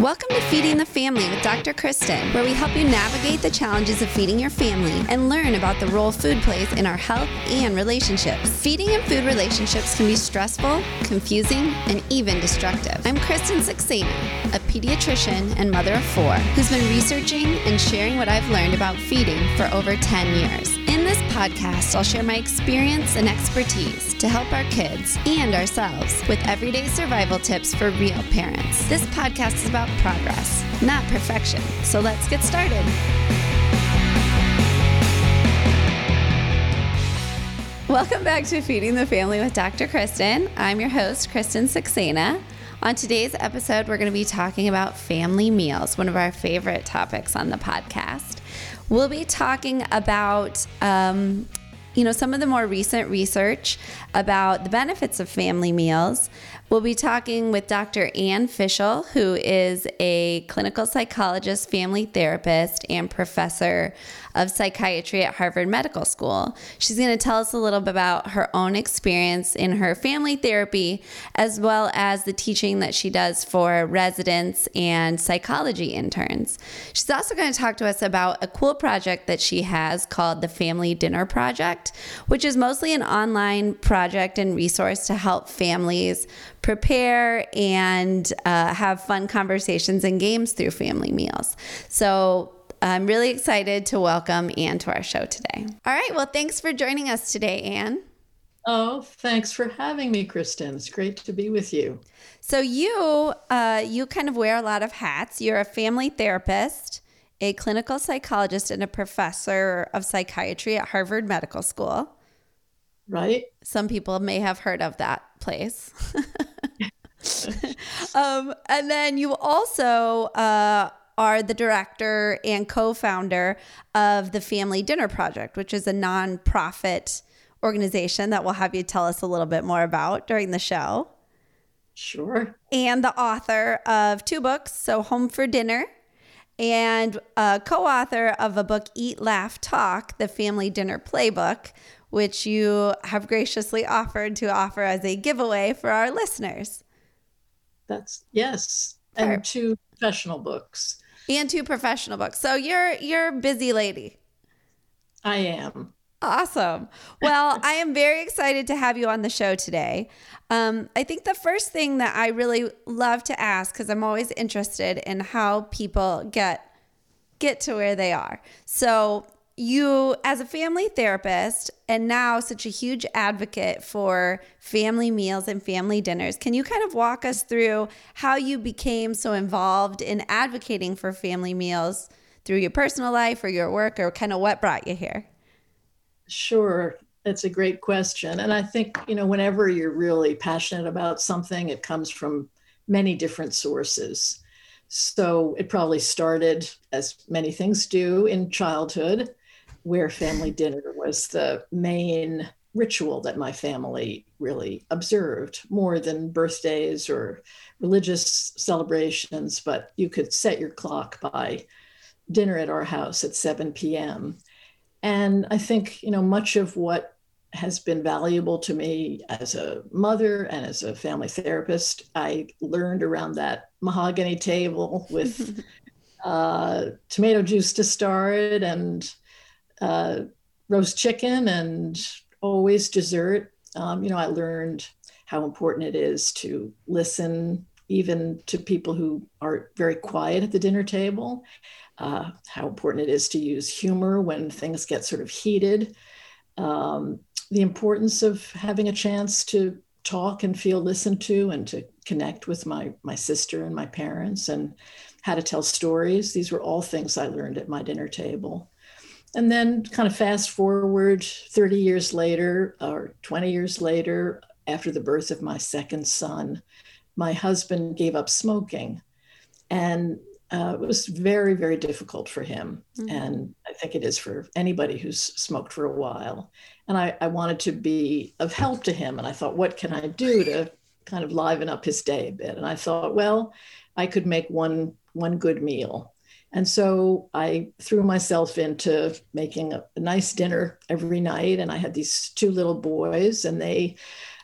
Welcome to Feeding the Family with Dr. Kristen, where we help you navigate the challenges of feeding your family and learn about the role food plays in our health and relationships. Feeding and food relationships can be stressful, confusing, and even destructive. I'm Kristen Saxena, a pediatrician and mother of four who's been researching and sharing what I've learned about feeding for over 10 years. In this podcast, I'll share my experience and expertise to help our kids and ourselves with everyday survival tips for real parents. This podcast is about progress, not perfection. So let's get started. Welcome back to Feeding the Family with Dr. Kristen. I'm your host, Kristen Saxena. On today's episode, we're going to be talking about family meals, one of our favorite topics on the podcast. We'll be talking about um, you know, some of the more recent research about the benefits of family meals. We'll be talking with Dr. Anne Fishel, who is a clinical psychologist, family therapist, and professor of psychiatry at Harvard Medical School. She's going to tell us a little bit about her own experience in her family therapy, as well as the teaching that she does for residents and psychology interns. She's also going to talk to us about a cool project that she has called the Family Dinner Project, which is mostly an online project and resource to help families prepare and uh, have fun conversations and games through family meals. So, I'm really excited to welcome Anne to our show today. All right. Well, thanks for joining us today, Anne. Oh, thanks for having me, Kristen. It's great to be with you. So you uh, you kind of wear a lot of hats. You're a family therapist, a clinical psychologist, and a professor of psychiatry at Harvard Medical School. Right. Some people may have heard of that place. um, and then you also uh, are the director and co founder of the Family Dinner Project, which is a nonprofit organization that we'll have you tell us a little bit more about during the show. Sure. And the author of two books, So Home for Dinner, and a co author of a book, Eat, Laugh, Talk, the Family Dinner Playbook, which you have graciously offered to offer as a giveaway for our listeners. That's yes. And two professional books and two professional books. So you're you're a busy lady. I am. Awesome. Well, I am very excited to have you on the show today. Um, I think the first thing that I really love to ask, because I'm always interested in how people get get to where they are. So you as a family therapist and now such a huge advocate for family meals and family dinners can you kind of walk us through how you became so involved in advocating for family meals through your personal life or your work or kind of what brought you here? Sure. That's a great question. And i think you know whenever you're really passionate about something it comes from many different sources. So it probably started as many things do in childhood where family dinner was the main ritual that my family really observed more than birthdays or religious celebrations, but you could set your clock by dinner at our house at 7 p.m. And I think, you know, much of what has been valuable to me as a mother and as a family therapist, I learned around that mahogany table with uh, tomato juice to start and uh, roast chicken and always dessert. Um, you know, I learned how important it is to listen even to people who are very quiet at the dinner table, uh, how important it is to use humor when things get sort of heated, um, the importance of having a chance to talk and feel listened to and to connect with my, my sister and my parents and how to tell stories. These were all things I learned at my dinner table. And then, kind of fast forward 30 years later or 20 years later, after the birth of my second son, my husband gave up smoking. And uh, it was very, very difficult for him. Mm-hmm. And I think it is for anybody who's smoked for a while. And I, I wanted to be of help to him. And I thought, what can I do to kind of liven up his day a bit? And I thought, well, I could make one one good meal and so I threw myself into making a, a, nice dinner every night. And I had these two little boys, and they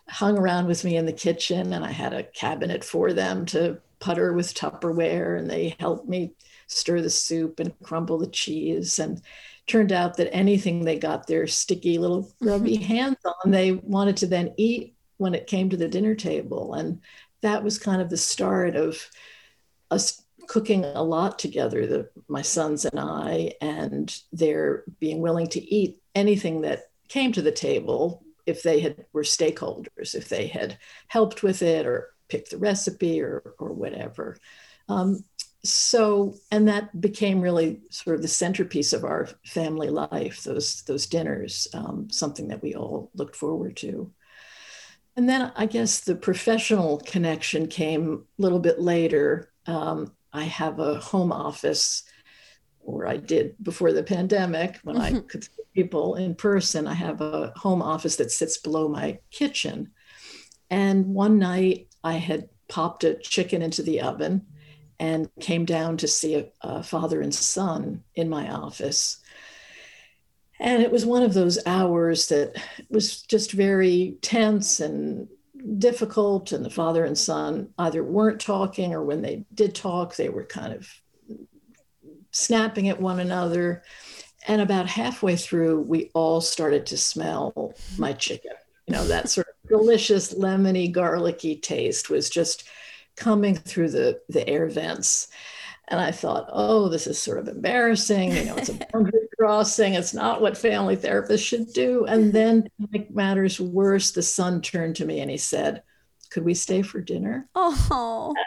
hung around with me in the kitchen. And I had a cabinet for them to putter with Tupperware and they helped me stir the soup and crumble the cheese. And turned out that anything they got their sticky little grubby hands on, they wanted to then eat when it came to the dinner table. And that was kind of the start of us cooking a lot together, the, my sons and I, and their being willing to eat anything that came to the table if they had were stakeholders, if they had helped with it or picked the recipe or or whatever. Um, so, and that became really sort of the centerpiece of our family life. Those those dinners, um, something that we all looked forward to. And then I guess the professional connection came a little bit later. Um, I have a home office, or I did before the pandemic when mm-hmm. I could see people in person. I have a home office that sits below my kitchen. And one night I had popped a chicken into the oven and came down to see a, a father and son in my office. And it was one of those hours that was just very tense and difficult. And the father and son either weren't talking or when they did talk, they were kind of snapping at one another. And about halfway through, we all started to smell my chicken. You know, that sort of delicious, lemony, garlicky taste was just coming through the, the air vents. And I thought, oh, this is sort of embarrassing. You know, it's a boundary crossing. It's not what family therapists should do. And then to make matters worse, the son turned to me and he said, Could we stay for dinner? Oh.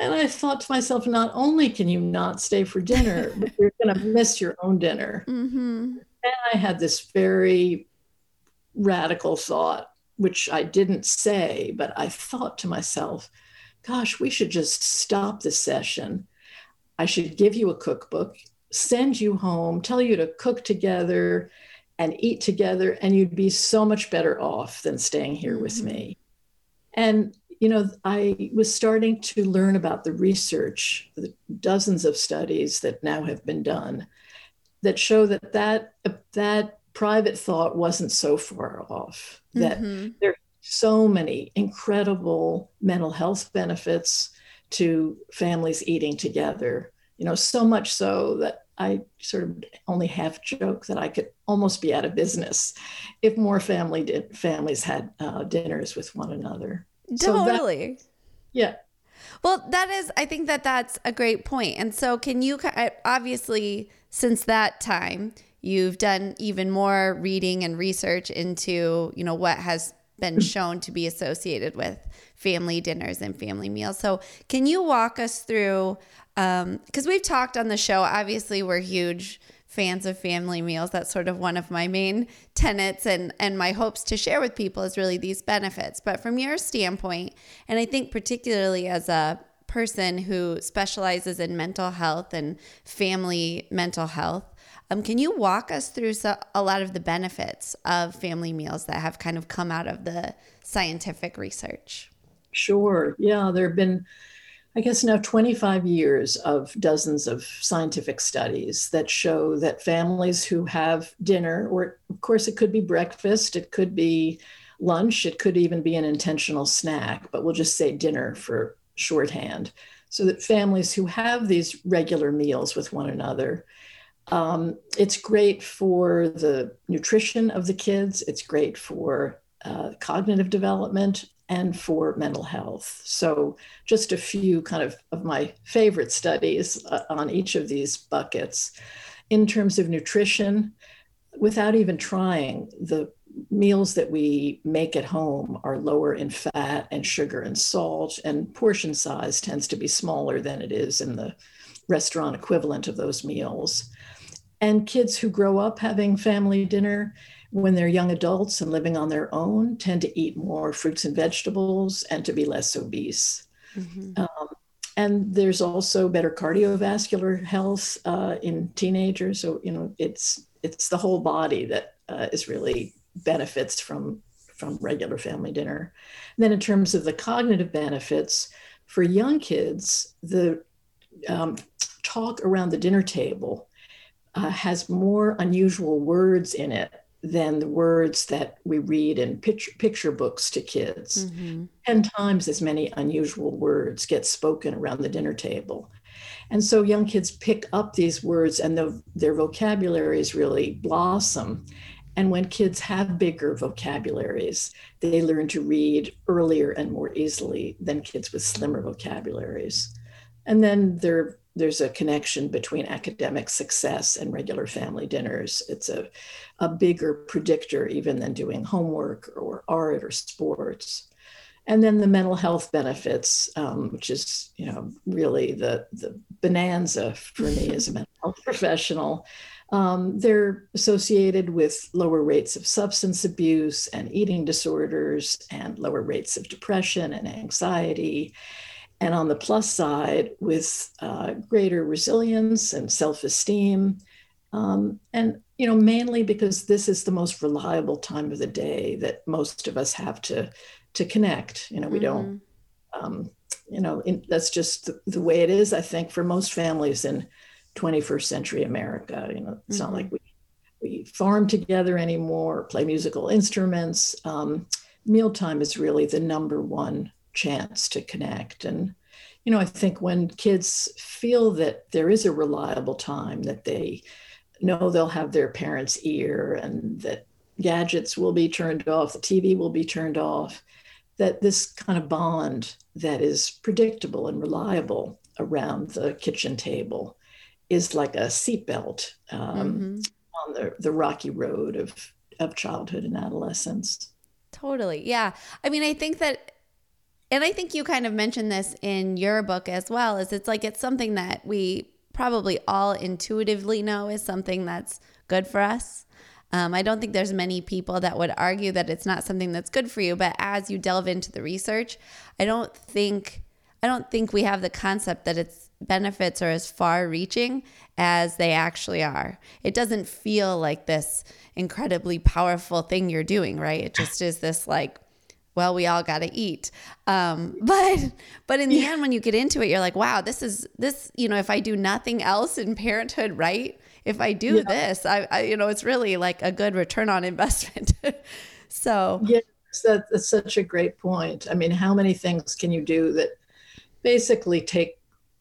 And I thought to myself, not only can you not stay for dinner, but you're going to miss your own dinner. Mm-hmm. And I had this very radical thought, which I didn't say, but I thought to myself, gosh, we should just stop the session. I should give you a cookbook, send you home, tell you to cook together and eat together, and you'd be so much better off than staying here mm-hmm. with me. And, you know, I was starting to learn about the research, the dozens of studies that now have been done that show that that, that private thought wasn't so far off, that mm-hmm. there are so many incredible mental health benefits to families eating together. You know, so much so that I sort of only half joke that I could almost be out of business if more family did, families had uh, dinners with one another. Totally. So that, yeah. Well, that is, I think that that's a great point. And so, can you obviously, since that time, You've done even more reading and research into, you know, what has been shown to be associated with family dinners and family meals. So, can you walk us through? Because um, we've talked on the show, obviously, we're huge fans of family meals. That's sort of one of my main tenets and and my hopes to share with people is really these benefits. But from your standpoint, and I think particularly as a person who specializes in mental health and family mental health, um, can you walk us through so, a lot of the benefits of family meals that have kind of come out of the scientific research? Sure. Yeah, there have been, I guess, now 25 years of dozens of scientific studies that show that families who have dinner, or of course, it could be breakfast, it could be lunch, it could even be an intentional snack, but we'll just say dinner for shorthand. So that families who have these regular meals with one another um, it's great for the nutrition of the kids. It's great for uh, cognitive development and for mental health. So, just a few kind of, of my favorite studies uh, on each of these buckets. In terms of nutrition, without even trying, the meals that we make at home are lower in fat and sugar and salt, and portion size tends to be smaller than it is in the restaurant equivalent of those meals. And kids who grow up having family dinner when they're young adults and living on their own tend to eat more fruits and vegetables and to be less obese. Mm-hmm. Um, and there's also better cardiovascular health uh, in teenagers. So you know, it's it's the whole body that uh, is really benefits from from regular family dinner. And then in terms of the cognitive benefits for young kids, the um, talk around the dinner table uh, has more unusual words in it than the words that we read in picture, picture books to kids. Mm-hmm. 10 times as many unusual words get spoken around the dinner table. And so young kids pick up these words and the, their vocabularies really blossom. And when kids have bigger vocabularies, they learn to read earlier and more easily than kids with slimmer vocabularies. And then there there's a connection between academic success and regular family dinners. It's a, a bigger predictor even than doing homework or art or sports. And then the mental health benefits, um, which is, you know, really the, the bonanza for me as a mental health professional. Um, they're associated with lower rates of substance abuse and eating disorders and lower rates of depression and anxiety and on the plus side, with uh, greater resilience and self esteem. Um, and, you know, mainly because this is the most reliable time of the day that most of us have to, to connect. You know, we mm-hmm. don't, um, you know, in, that's just the, the, way it is, I think, for most families in 21st century America. You know, it's mm-hmm. not like we, we farm together anymore, play musical instruments. Um, mealtime is really the number one chance to connect. And, you know, I think when kids feel that there is a reliable time, that they know they'll have their parents' ear and that gadgets will be turned off, the TV will be turned off, that this kind of bond that is predictable and reliable around the kitchen table is like a seatbelt um, mm-hmm. on the, the rocky road of, of childhood and adolescence. Totally. Yeah. I mean, I think that and I think you kind of mentioned this in your book as well, is it's like it's something that we probably all intuitively know is something that's good for us. Um, I don't think there's many people that would argue that it's not something that's good for you, but as you delve into the research, I don't think I don't think we have the concept that its benefits are as far reaching as they actually are. It doesn't feel like this incredibly powerful thing you're doing, right? It just is this like well, we all got to eat. Um, but but in the yeah. end, when you get into it, you're like, wow, this is this. You know, if I do nothing else in parenthood, right? If I do yeah. this, I, I, you know, it's really like a good return on investment. so that, that's such a great point. I mean, how many things can you do that basically take?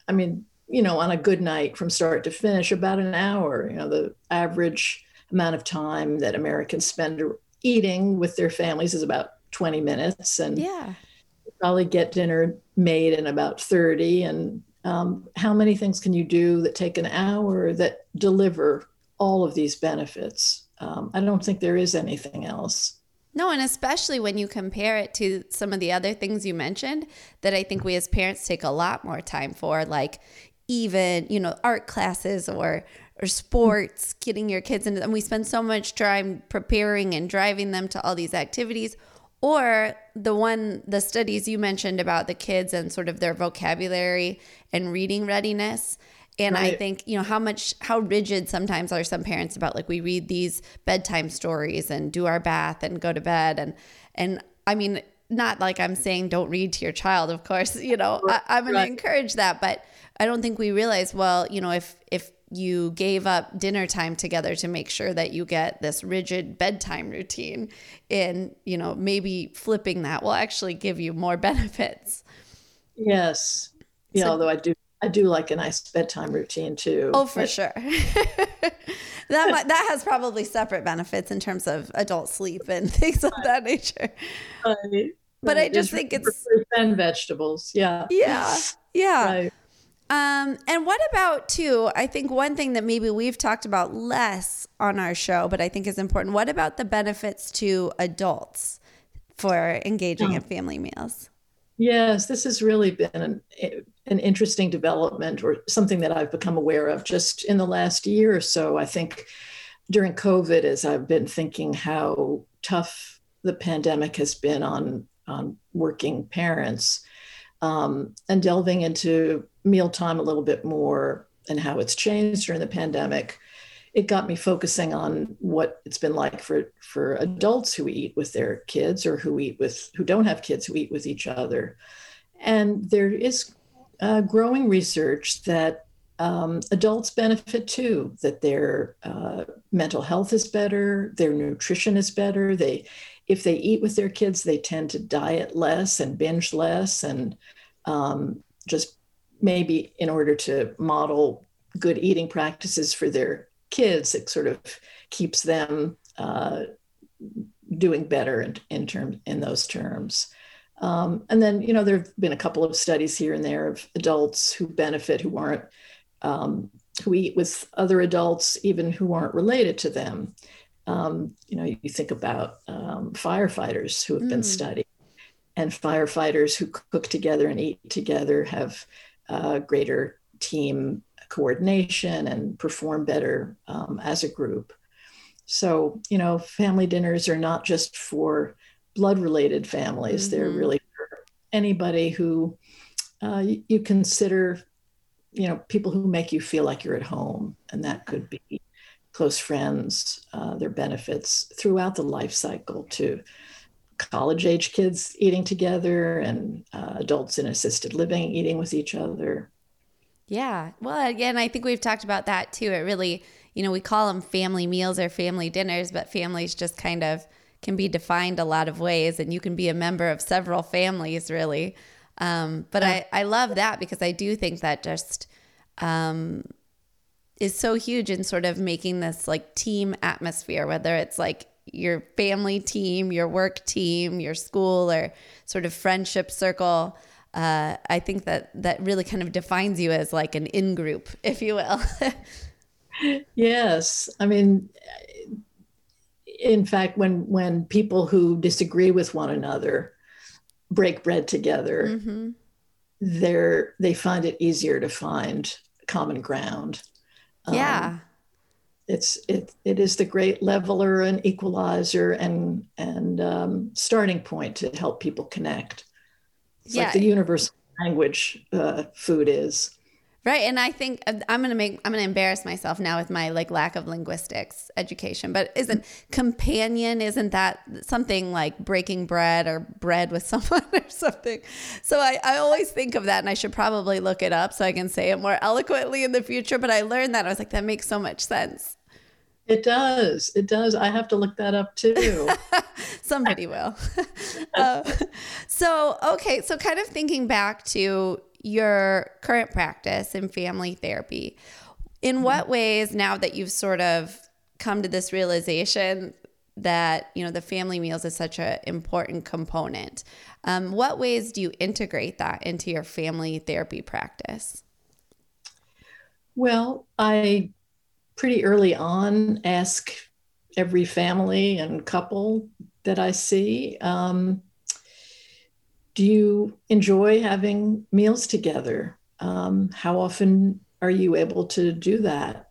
I mean, you know, on a good night from start to finish, about an hour. You know, the average amount of time that Americans spend eating with their families is about 20 minutes and yeah probably get dinner made in about 30 and um, how many things can you do that take an hour that deliver all of these benefits um, i don't think there is anything else no, and especially when you compare it to some of the other things you mentioned that I think we as parents take a lot more time for, like even, you know, art classes or or sports, getting your kids into and we spend so much time preparing and driving them to all these activities or the one the studies you mentioned about the kids and sort of their vocabulary and reading readiness and right. i think you know how much how rigid sometimes are some parents about like we read these bedtime stories and do our bath and go to bed. And and i mean not like i'm saying don't read to your child of course you know I, i'm going right. to encourage that. But i don't think we realize well you know if if you gave up dinner time together to make sure that you get this rigid bedtime routine and you know maybe flipping that will actually give you more benefits. Yes. Yeah so, although i do i do like a nice bedtime routine too oh for but, sure that might, that has probably separate benefits in terms of adult sleep and things of that nature right. but i just think it's and vegetables yeah yeah yeah right. Um, and what about too? I think one thing that maybe we've talked about less on our show, but I think is important. What about the benefits to adults for engaging oh. in family meals? Yes, this has really been an, interesting development or something that I've become aware of just in the last year or so. I think during COVID, as I've been thinking how tough the pandemic has been on on working parents, um, and delving into mealtime a little bit more and how it's changed during the pandemic, it got me focusing on what it's been like for for adults who eat with their kids or who eat with who don't have kids who eat with each other. And there is uh, growing research that um, adults benefit too, that their uh, mental health is better, their nutrition is better. They, if they eat with their kids, they tend to diet less and binge less, and um, just maybe in order to model good eating practices for their kids, it sort of keeps them uh, doing better in, in terms in those terms. Um, and then, you know, there have been a couple of studies here and there of adults who benefit who aren't um, who eat with other adults, even who aren't related to them. Um, you know, you think about um, firefighters who have mm. been studied, and firefighters who cook together and eat together have uh, greater team coordination and perform better um, as a group. So, you know, family dinners are not just for blood related families, mm-hmm. they're really for anybody who uh, you, you consider you know people who make you feel like you're at home and that could be close friends uh, their benefits throughout the life cycle to college age kids eating together and uh, adults in assisted living eating with each other. Yeah. Well again i think we've talked about that too. It really you know we call them family meals or family dinners but families just kind of can be defined a lot of ways and you can be a member of several families really um, but I, I love that because I do think that just um, is so huge in sort of making this like team atmosphere, whether it's like your family team, your work team, your school, or sort of friendship circle. Uh, I think that that really kind of defines you as like an in group, if you will. yes, I mean, in fact, when when people who disagree with one another break bread together, mm-hmm. they're they find it easier to find common ground. Um, yeah. It's it it is the great leveler and equalizer and and um, starting point to help people connect. It's yeah. like the universal language uh, food is. Right. And I think uh, I'm going to make, I'm to embarrass myself now with my like lack of linguistics education, but isn't companion, isn't that something like breaking bread or bread with someone or something? So I, I always think of that and I should probably look it up so I can say it more eloquently in the future. But I learned that I was like, that makes so much sense. It does. It does. I have to look that up too. Somebody will. uh, so, okay. So, kind of thinking back to your current practice in family therapy, in mm-hmm. what ways, now that you've sort of come to this realization that you know the family meals is such an important component, um, what ways do you integrate that into your family therapy practice? Well, I pretty early on ask every family and couple that I see um, do you enjoy having meals together? Um, how often are you able to do that?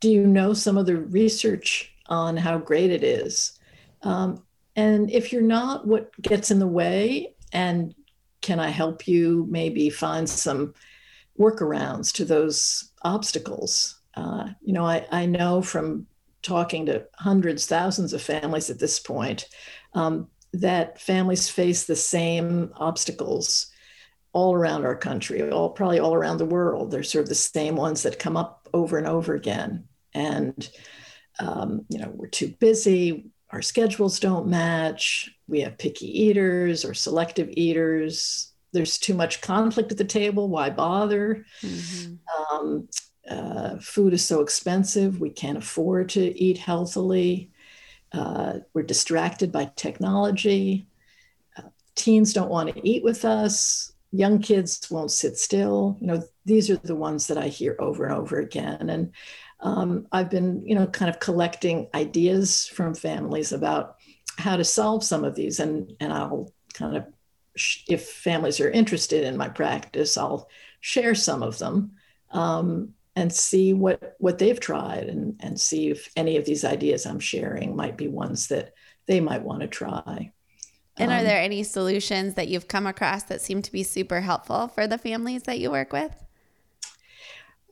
Do you know some of the research on how great it is? Um, and if you're not, what gets in the way? And can I help you maybe find some workarounds to those obstacles? Uh, you know, I, I know from talking to hundreds, thousands of families at this point, um, that families face the same obstacles all around our country, all probably all around the world. They're sort of the same ones that come up over and over again. And um, you know, we're too busy, our schedules don't match, we have picky eaters or selective eaters. There's too much conflict at the table. Why bother? Mm-hmm. Um, uh, food is so expensive. We can't afford to eat healthily. Uh, we're distracted by technology. Uh, teens don't want to eat with us. Young kids won't sit still. You know, these are the ones that I hear over and over again. And um, I've been, you know, kind of collecting ideas from families about how to solve some of these. And, and I'll kind of, if families are interested in my practice, I'll share some of them. Um, and see what what they've tried and and see if any of these ideas I'm sharing might be ones that they might want to try. And um, are there any solutions that you've come across that seem to be super helpful for the families that you work with?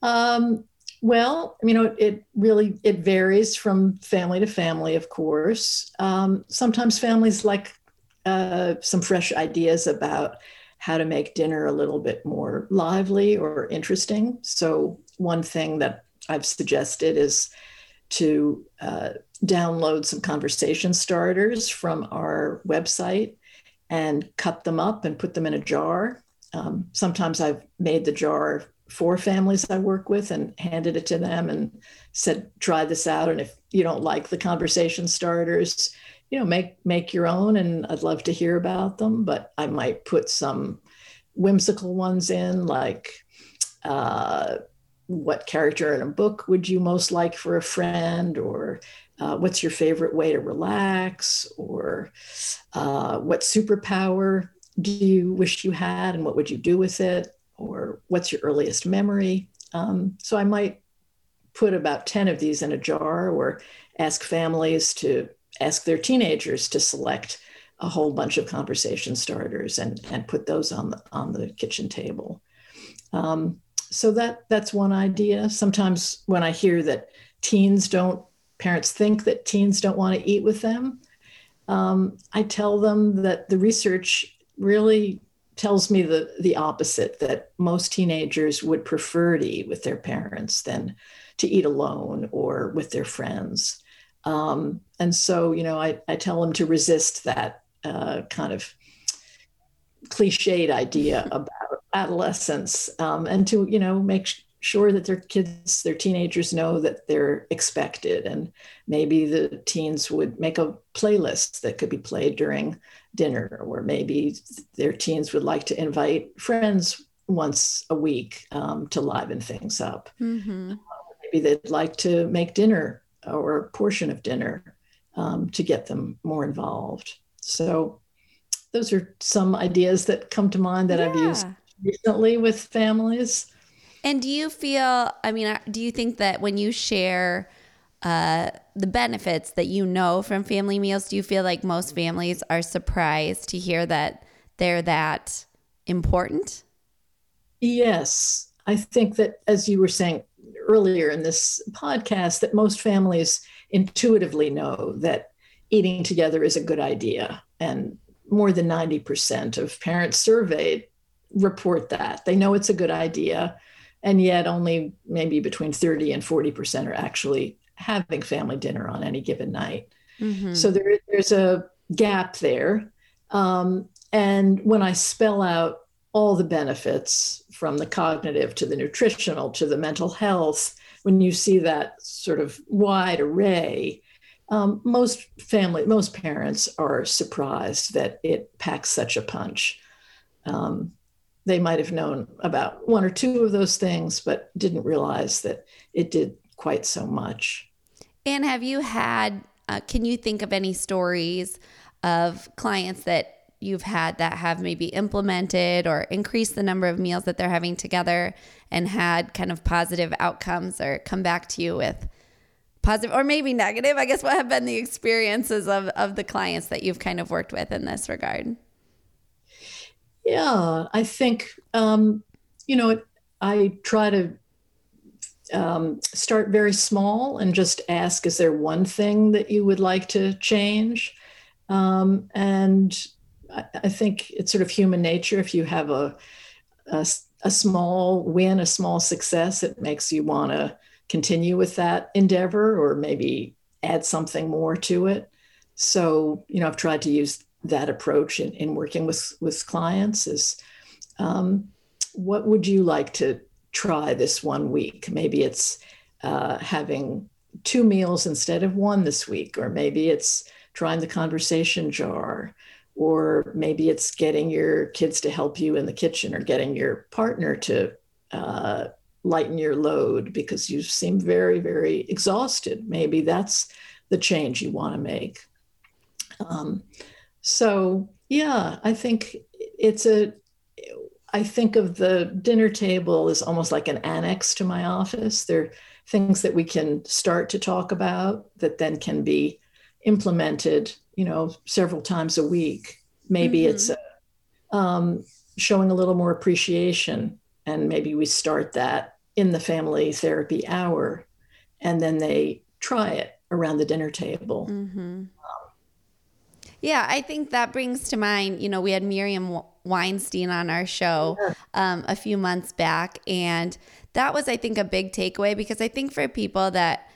Um, well, you know, it really it varies from family to family, of course. Um, sometimes families like uh, some fresh ideas about how to make dinner a little bit more lively or interesting. So, one thing that I've suggested is to uh, download some conversation starters from our website and cut them up and put them in a jar. Um, sometimes I've made the jar for families I work with and handed it to them and said, try this out. And if you don't like the conversation starters, you know, make make your own and I'd love to hear about them. But I might put some whimsical ones in, like uh, what character in a book would you most like for a friend or uh, what's your favorite way to relax or uh, what superpower do you wish you had and what would you do with it or what's your earliest memory um, so i might put about 10 of these in a jar or ask families to ask their teenagers to select a whole bunch of conversation starters and, and put those on the, on the kitchen table. Um, so that that's one idea. Sometimes when I hear that teens don't, parents think that teens don't want to eat with them, um, I tell them that the research really tells me the the opposite. That most teenagers would prefer to eat with their parents than to eat alone or with their friends. Um, and so, you know, I, I tell them to resist that uh, kind of cliched idea about adolescence um, and to, you know, make sure that their kids, their teenagers know that they're expected. And maybe the teens would make a playlist that could be played during dinner, or maybe their teens would like to invite friends once a week um, to liven things up. Mm-hmm. maybe they'd like to make dinner or a portion of dinner um, to get them more involved. So those are some ideas that come to mind that yeah. I've used recently with families. And do you feel, I mean, do you think that when you share uh, the benefits that you know from family meals, do you feel like most families are surprised to hear that they're that important? Yes. I think that, as you were saying, earlier in this podcast that most families intuitively know that eating together is a good idea. And more than 90% of parents surveyed report that. They know it's a good idea. And yet, only maybe between 30 and 40% are actually having family dinner on any given night. Mm-hmm. So there, there's a gap there. Um, and when I spell out all the benefits from the cognitive to the nutritional to the mental health, when you see that sort of wide array, um, most family, most parents are surprised that it packs such a punch. Um, they might have known about one or two of those things, but didn't realize that it did quite so much. And have you had, uh, can you think of any stories of clients that you've had that have maybe implemented or increased the number of meals that they're having together and had kind of positive outcomes or come back to you with positive or maybe negative i guess what have been the experiences of, of the clients that you've kind of worked with in this regard yeah i think um, you know i try to um, start very small and just ask is there one thing that you would like to change um, and I, think it's sort of human nature. If you have a, a, a small win, a small success, it makes you want to continue with that endeavor or maybe add something more to it. So, you know, I've tried to use that approach in, in working with, with clients is um, what would you like to try this one week? Maybe it's uh, having two meals instead of one this week, or maybe it's trying the conversation jar or maybe it's getting your kids to help you in the kitchen or getting your partner to uh, lighten your load because you seem very very exhausted maybe that's the change you want to make um, so yeah i think it's a i think of the dinner table as almost like an annex to my office there are things that we can start to talk about that then can be implemented you know, several times a week. Maybe mm-hmm. it's a, um, showing a little more appreciation, and maybe we start that in the family therapy hour, and then they try it around the dinner table. Mm-hmm. Yeah, I think that brings to mind, you know, we had Miriam Weinstein on our show um, a few months back. And that was, I think, a big takeaway because I think for people that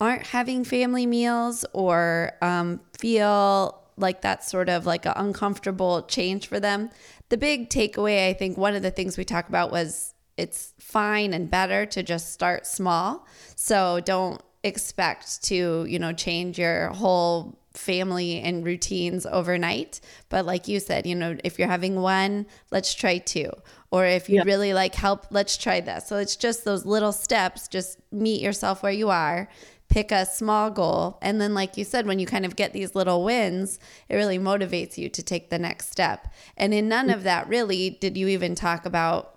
aren't having family meals or um, feel like that's sort of like an uncomfortable change for them, the big takeaway, I think, one of the things we talked about was it's fine and better to just start small. So don't expect to, you know, change your whole family and routines overnight. But like you said, you know, if you're having one, let's try two. Or if you yeah. really like help, let's try this. So it's just those little steps, just meet yourself where you are, pick a small goal. And then, like you said, when you kind of get these little wins, it really motivates you to take the next step. And in none of that, really, did you even talk about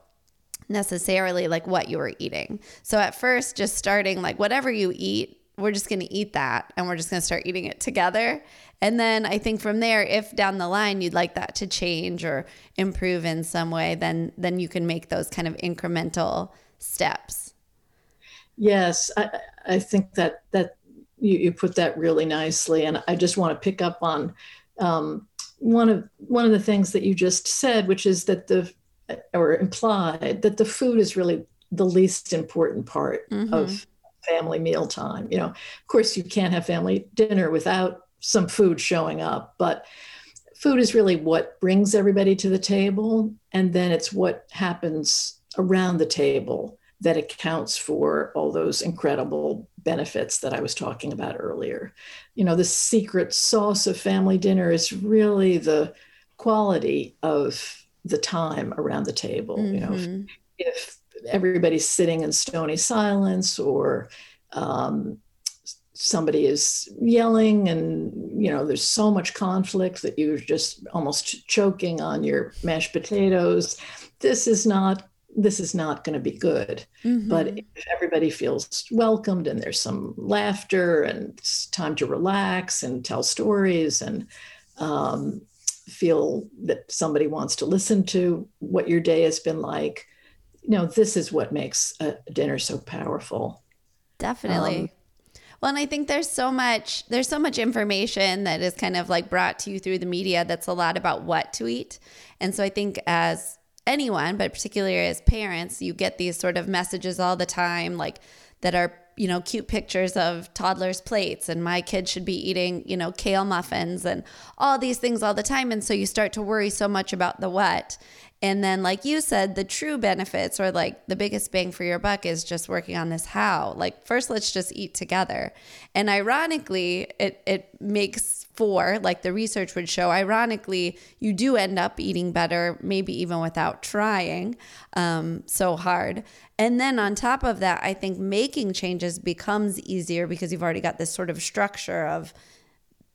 necessarily like what you were eating. So at first, just starting like whatever you eat, we're just going to eat that and we're just going to start eating it together. And then I think from there, if down the line you'd like that to change or improve in some way, then then you can make those kind of incremental steps. Yes, I, I think that that you, you put that really nicely, and I just want to pick up on um, one of one of the things that you just said, which is that the or implied that the food is really the least important part mm-hmm. of family meal time. You know, of course, you can't have family dinner without some food showing up, but food is really what brings everybody to the table. And then it's what happens around the table that accounts for all those incredible benefits that I was talking about earlier. You know, the secret sauce of family dinner is really the quality of the time around the table. Mm-hmm. You know, if, mm-hmm. if, everybody's sitting in stony silence or um, somebody is yelling and you know there's so much conflict that you're just almost choking on your mashed potatoes this is not this is not going to be good mm-hmm. but if everybody feels welcomed and there's some laughter and it's time to relax and tell stories and um, feel that somebody wants to listen to what your day has been like you know this is what makes a dinner so powerful definitely um, well and i think there's so much there's so much information that is kind of like brought to you through the media that's a lot about what to eat and so i think as anyone but particularly as parents you get these sort of messages all the time like that are you know, cute pictures of toddlers' plates and my kid should be eating, you know, kale muffins and all these things all the time. And so you start to worry so much about the what. And then, like you said, the true benefits or like the biggest bang for your buck is just working on this how. Like, first, let's just eat together. And ironically, it, it makes for, like the research would show, ironically, you do end up eating better, maybe even without trying um, so hard. And then on top of that, I think making changes becomes easier because you've already got this sort of structure of,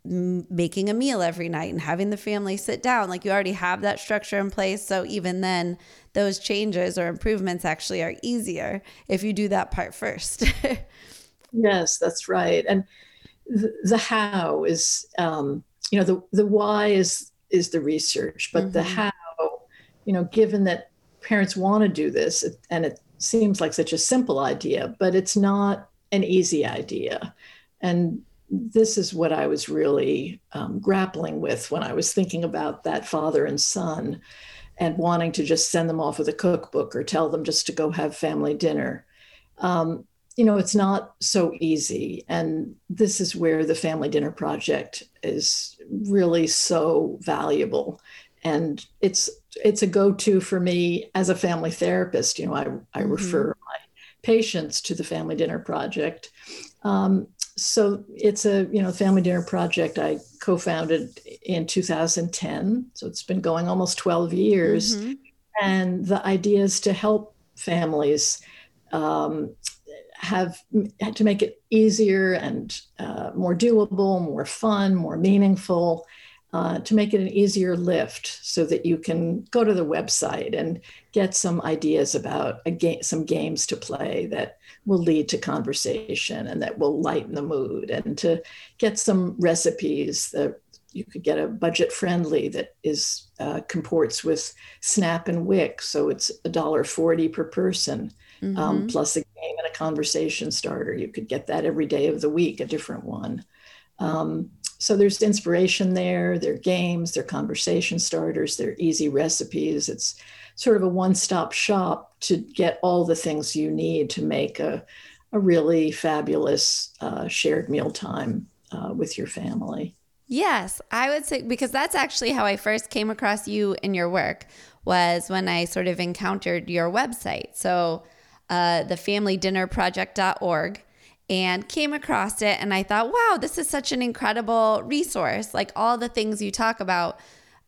making a meal every night and having the family sit down. Like you already have that structure in place. So even then, those changes or improvements actually are easier if you do that part first. yes, that's right. And the, the how is, um, you know, the, the why is is the research, but mm-hmm. the how, you know, given that parents want to do this, and it seems like such a simple idea, but it's not an easy idea. And this is what I was really um, grappling with when I was thinking about that father and son and wanting to just send them off with a cookbook or tell them just to go have family dinner. Um, you know, it's not so easy. And this is where the Family Dinner Project is really so valuable. And it's it's a go-to for me as a family therapist. You know, I, I mm-hmm. refer my patients to the Family Dinner Project. Um, so it's a you know family dinner project I co-founded in 2010. So it's been going almost 12 years, mm-hmm. and the idea is to help families um, have to make it easier and uh, more doable, more fun, more meaningful, uh, to make it an easier lift so that you can go to the website and get some ideas about a game, some games to play that will lead to conversation and that will lighten the mood and to get some recipes that you could get a budget friendly that is uh, comports with SNAP and WIC so it's a dollar 40 per person um, mm-hmm. um, plus a game and a conversation starter you could get that every day of the week a different one um, so there's inspiration there, there are games, there are conversation starters, there are easy recipes. It's sort of a one-stop shop to get all the things you need to make a, a really fabulous uh, shared mealtime uh, with your family. Yes, I would say because that's actually how I first came across you and your work was when I sort of encountered your website. So, uh, the and came across it and I thought, wow, this is such an incredible resource. Like all the things you talk about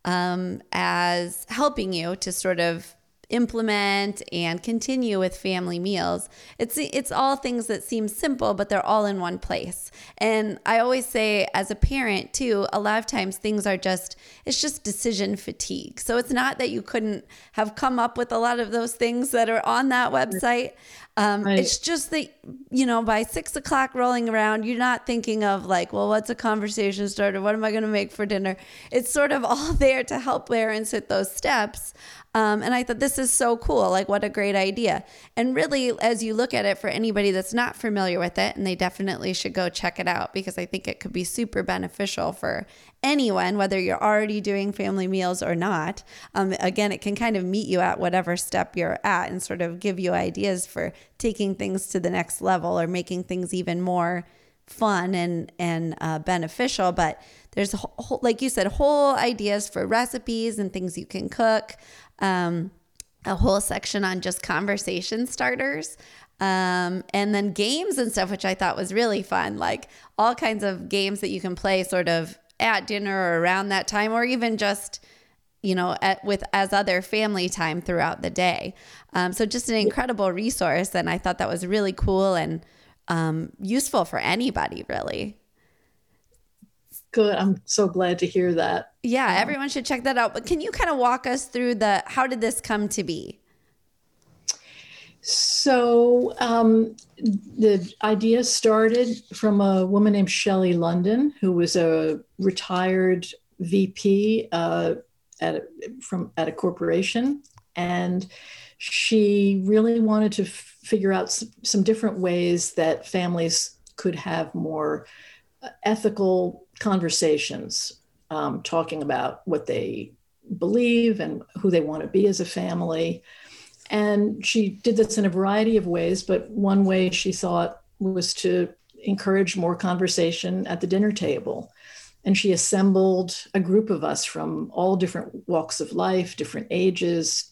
um, as helping you to sort of implement and continue with family meals. It's it's all things that seem simple, but they're all in one place. And I always say as a parent too, a lot of times things are just it's just decision fatigue. So it's not that you couldn't have come up with a lot of those things that are on that website. Um, right. It's just that, you know, by six o'clock rolling around, you're not thinking of like, well, what's a conversation starter? What am I going to make for dinner? It's sort of all there to help parents hit those steps. Um, and I thought this is so cool. Like, what a great idea. And really, as you look at it for anybody that's not familiar with it, and they definitely should go check it out because I think it could be super beneficial for anyone, whether you're already doing family meals or not. Um, again, it can kind of meet you at whatever step you're at and sort of give you ideas for taking things to the next level or making things even more fun and and uh, beneficial but there's whole, like you said whole ideas for recipes and things you can cook um, a whole section on just conversation starters. Um, and then games and stuff, which I thought was really fun, like all kinds of games that you can play sort of at dinner or around that time, or even just, you know, at, with as other family time throughout the day. Um, so just an incredible resource. And I thought that was really cool and um, useful for anybody, really. Good. I'm so glad to hear that. Yeah, everyone should check that out. But can you kind of walk us through the how did this come to be? So um, the idea started from a woman named Shelly London, who was a retired VP uh, at a, from at a corporation, and she really wanted to figure out some, different ways that families could have more uh, ethical conversations um, talking about what they believe and who they want to be as a family. And she did this in a variety of ways, but one way she thought was to encourage more conversation at the dinner table. And she assembled a group of us from all different walks of life, different ages.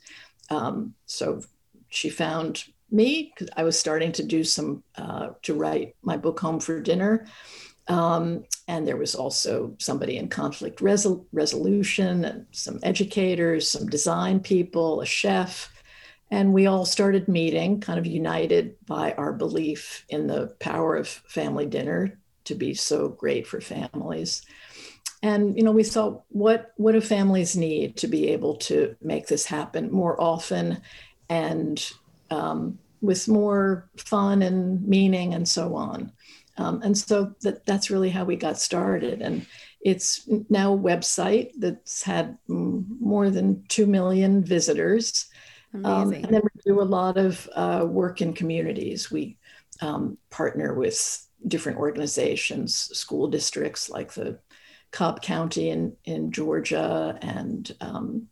Um, so she found me because I was starting to do some, uh, to write my book, Home for Dinner. Um, and there was also somebody in conflict resol- resolution, some educators, some design people, a chef. And we all started meeting, kind of united by our belief in the power of family dinner to be so great for families. And you know, we thought, what what do families need to be able to make this happen more often, and um, with more fun and meaning and so on. Um, and so that, that's really how we got started. And it's now a website that's had more than 2 million visitors. Um, and then we do a lot of uh, work in communities. We um, partner with different organizations, school districts like the Cobb County in, in Georgia and um,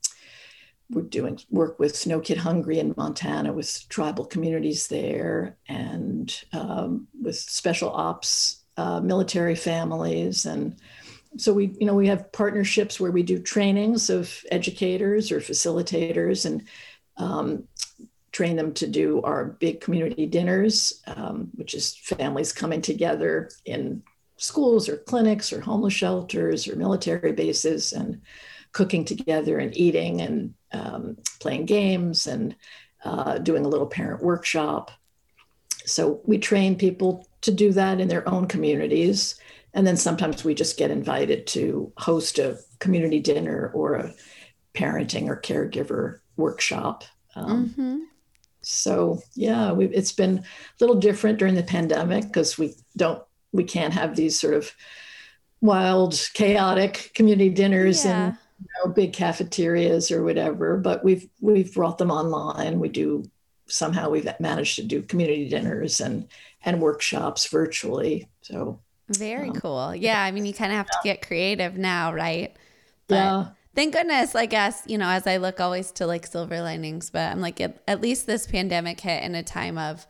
we're doing work with No Kid Hungry in Montana with tribal communities there and um, with special ops uh, military families. And so we, you know, we have partnerships where we do trainings of educators or facilitators and um, train them to do our big community dinners, um, which is families coming together in schools or clinics or homeless shelters or military bases and cooking together and eating and um, playing games and uh, doing a little parent workshop. So we train people to do that in their own communities. And then sometimes we just get invited to host a community dinner or a parenting or caregiver workshop. Um, mm-hmm. So yeah, it's been a little different during the pandemic because we don't, we can't have these sort of wild, chaotic community dinners yeah. and you know, big cafeterias or whatever, but we've we've brought them online. We do somehow we've managed to do community dinners and and workshops virtually. So Very um, cool. Yeah. I mean, you kind of have to get creative now, right? But yeah. Thank goodness, I guess, you know, as I look always to like silver linings, but I'm like, at, at least this pandemic hit in a time of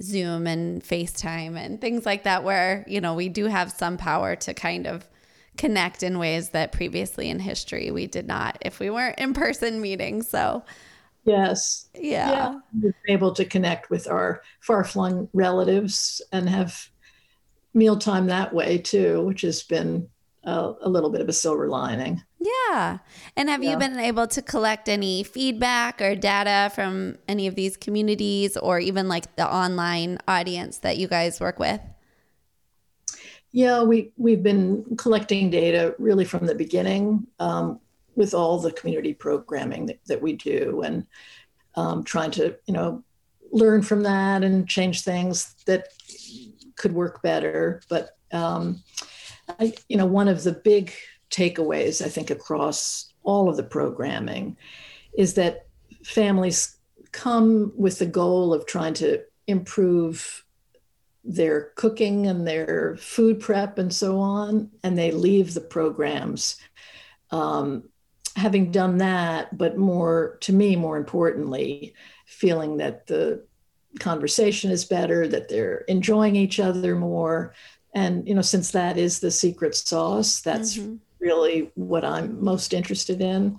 Zoom and FaceTime and things like that, where, you know, we do have some power to kind of connect in ways that previously in history we did not if we weren't in person meeting. So, yes. Yeah. yeah. Able to connect with our far flung relatives and have mealtime that way too, which has been a, a little bit of a silver lining. Yeah. And have yeah. you been able to collect any feedback or data from any of these communities or even like the online audience that you guys work with? Yeah, we, we've been collecting data really from the beginning um, with all the community programming that, that we do and um, trying to, you know, learn from that and change things that could work better. But, um, I, you know, one of the big takeaways, I think, across all of the programming is that families come with the goal of trying to improve their cooking and their food prep and so on, and they leave the programs um, having done that, but more to me, more importantly, feeling that the conversation is better, that they're enjoying each other more. And, you know, since that is the secret sauce, that's mm-hmm. really what I'm most interested in.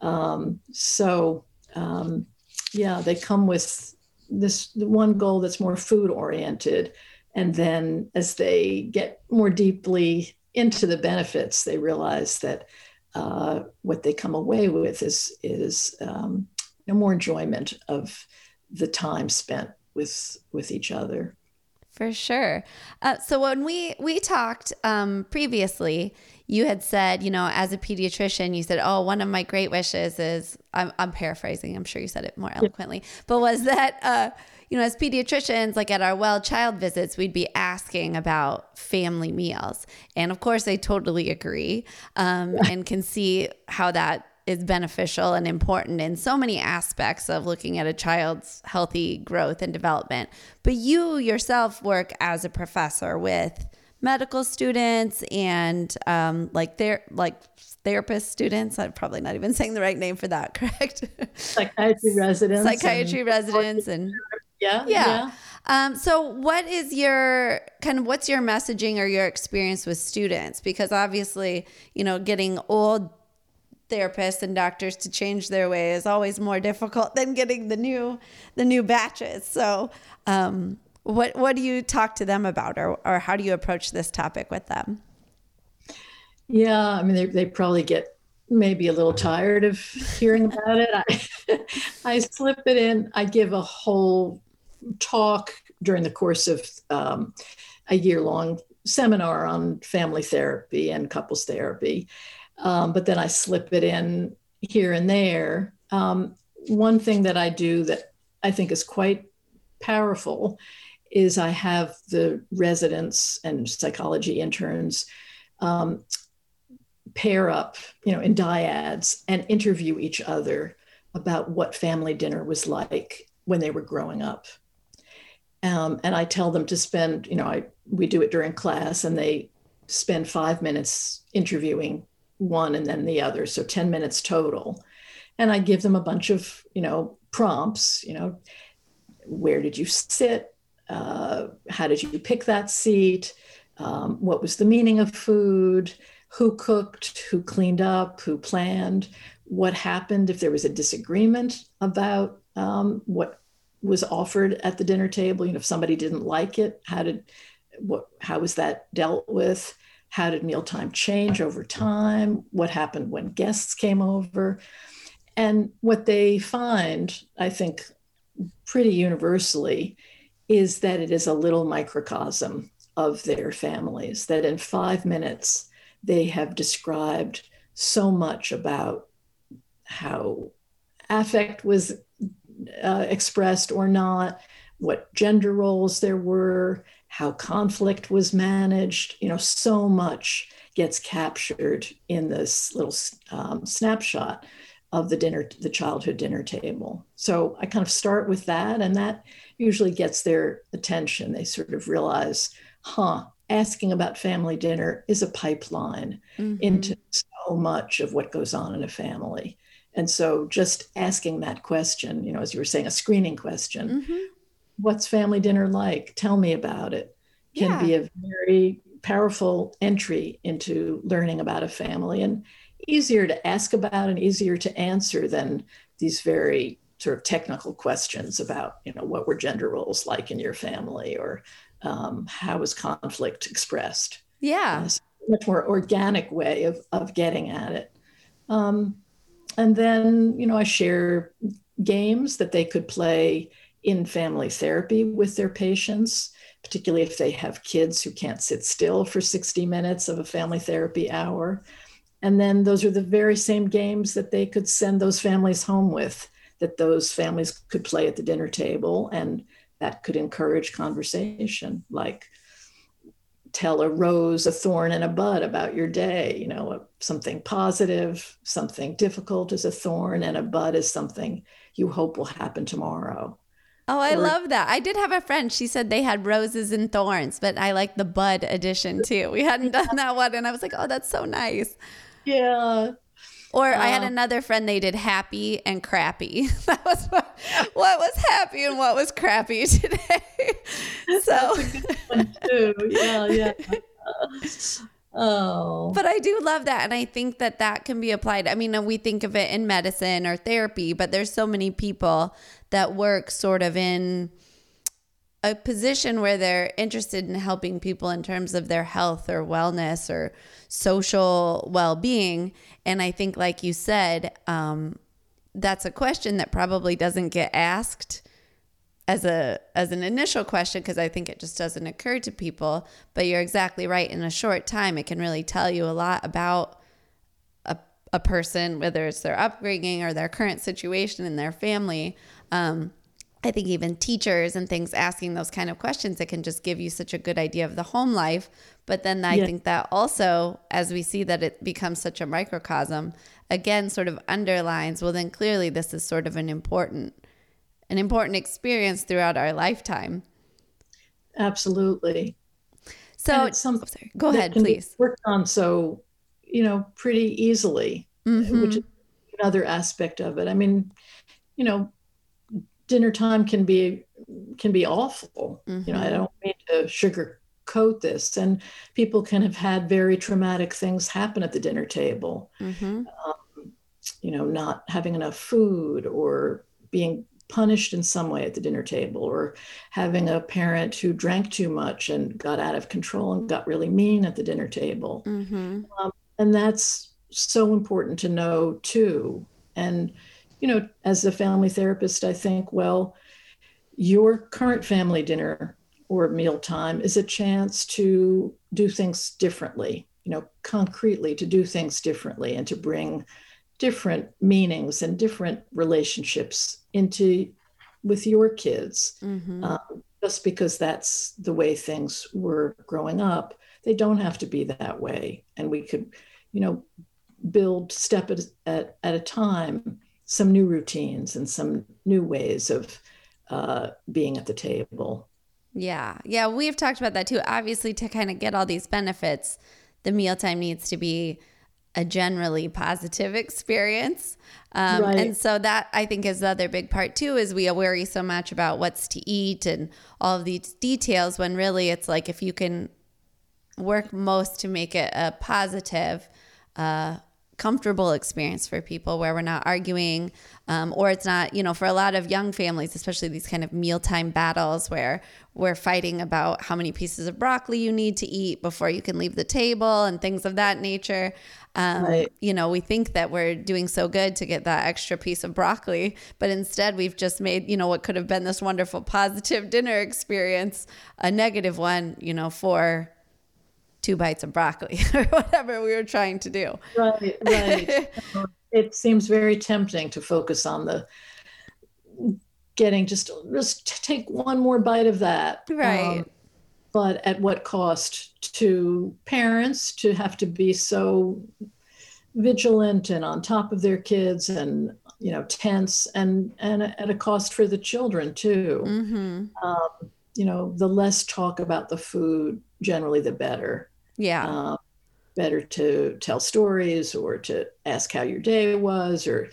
Um, so, um, yeah, they come with this one goal that's more food oriented. And then as they get more deeply into the benefits, they realize that uh, what they come away with is, is um, no more enjoyment of the time spent with with each other for sure uh, so when we we talked um, previously you had said you know as a pediatrician you said oh one of my great wishes is i'm, I'm paraphrasing i'm sure you said it more eloquently, but was that uh, you know as pediatricians like at our well child visits we'd be asking about family meals. And of course i totally agree um, and can see how that is beneficial and important in so many aspects of looking at a child's healthy growth and development. But you yourself work as a professor with medical students and um, like they're like therapist students. I'm probably not even saying the right name for that, correct? Psychiatry residents. Psychiatry and residents and yeah, yeah. yeah. Um, so what is your kind of what's your messaging or your experience with students? Because obviously, you know, getting old therapists and doctors to change their way is always more difficult than getting the new the new batches. So, um, what what do you talk to them about, or or how do you approach this topic with them? Yeah, I mean, they they probably get maybe a little tired of hearing about it. I I slip it in. I give a whole talk during the course of um, a year long seminar on family therapy and couples therapy um, but then I slip it in here and there. Um, one thing that I do that I think is quite powerful is I have the residents and psychology interns um, pair up, you know, in dyads and interview each other about what family dinner was like when they were growing up. Um, and I tell them to spend, you know, I we do it during class, and they spend five minutes interviewing one and then the other, so 10 minutes total. And I give them a bunch of, you know, prompts, you know, where did you sit? Uh, how did you pick that seat? Um, what was the meaning of food? Who cooked? Who cleaned up? Who planned? What happened if there was a disagreement about um, what was offered at the dinner table? You know, if somebody didn't like it, how did what? How was that dealt with? How did mealtime change over time? What happened when guests came over? And what they find, I think, pretty universally, is that it is a little microcosm of their families, that in five minutes, they have described so much about how affect was uh, expressed or not, what gender roles there were, how conflict was managed. You know, so much gets captured in this little um, snapshot of the dinner, the childhood dinner table. So I kind of start with that, and that usually gets their attention. They sort of realize, huh, asking about family dinner is a pipeline mm-hmm. into so much of what goes on in a family. And so just asking that question, you know, as you were saying, a screening question, mm-hmm. what's family dinner like? Tell me about it, can yeah. be a very powerful entry into learning about a family and easier to ask about and easier to answer than these very sort of technical questions about, you know, what were gender roles like in your family or um, how was conflict expressed? Yeah. Uh, much more organic way of, of getting at it. Um, and then, you know, I share games that they could play in family therapy with their patients, particularly if they have kids who can't sit still for 60 minutes of a family therapy hour. And then those are the very same games that they could send those families home with, that those families could play at the dinner table and that could encourage conversation, like tell a rose, a thorn, and a bud about your day. You know, uh, something positive, something difficult is a thorn, and a bud is something you hope will happen tomorrow. Oh, I or, love that. I did have a friend. She said they had roses and thorns, but I like the bud edition too. We hadn't done that one, and I was like, oh, that's so nice. Yeah. Or uh, I had another friend, they did happy and crappy. That was what, what was happy and what was crappy today. so, too. Yeah, yeah. Oh. But I do love that. And I think that that can be applied. I mean, we think of it in medicine or therapy, but there's so many people that work sort of in a position where they're interested in helping people in terms of their health or wellness or social well being. And I think, like you said, um, that's a question that probably doesn't get asked as a as an initial question because I think it just doesn't occur to people. But you're exactly right. In a short time, it can really tell you a lot about a a person, whether it's their upbringing or their current situation in their family. Um, I think even teachers and things asking those kind of questions, it can just give you such a good idea of the home life. But then I yeah. think that also, as we see that it becomes such a microcosm, again, sort of underlines, well, then clearly this is sort of an important, an important experience throughout our lifetime. Absolutely. So, it's something oh, go ahead, please. Worked on so, you know, pretty easily, mm-hmm. which is another aspect of it. I mean, you know, dinner time can be can be awful. Mm-hmm. You know, I mm-hmm. don't mean to sugarcoat this, and people can have had very traumatic things happen at the dinner table. Mm-hmm. Um, you know, not having enough food or being punished in some way at the dinner table or having a parent who drank too much and got out of control and got really mean at the dinner table mm-hmm. um, and that's so important to know too and you know, as a family therapist, I think, well, your current family dinner or mealtime is a chance to do things differently, you know, concretely to do things differently and to bring different meanings and different relationships into with your kids. Mm-hmm. Um, just because that's the way things were growing up, they don't have to be that way. And we could, you know, build step at, at, at a time some new routines and some new ways of uh, being at the table. Yeah. Yeah. We've talked about that too. Obviously, to kind of get all these benefits, the mealtime needs to be a generally positive experience. Um, right. And so that I think is the other big part too, is we worry so much about what's to eat and all of these details when really it's like if you can work most to make it a positive, uh, comfortable experience for people where we're not arguing um, or it's not you know for a lot of young families especially these kind of mealtime battles where we're fighting about how many pieces of broccoli you need to eat before you can leave the table and things of that nature um, right. you know we think that we're doing so good to get that extra piece of broccoli but instead we've just made you know what could have been this wonderful positive dinner experience a negative one you know for two bites of broccoli or whatever we were trying to do. Right, right. it seems very tempting to focus on the getting just just take one more bite of that. Right. Um, but at what cost to parents to have to be so vigilant and on top of their kids and you know tense and and at a cost for the children too mm-hmm. um, you know the less talk about the food generally the better. Yeah. Um, better to tell stories or to ask how your day was or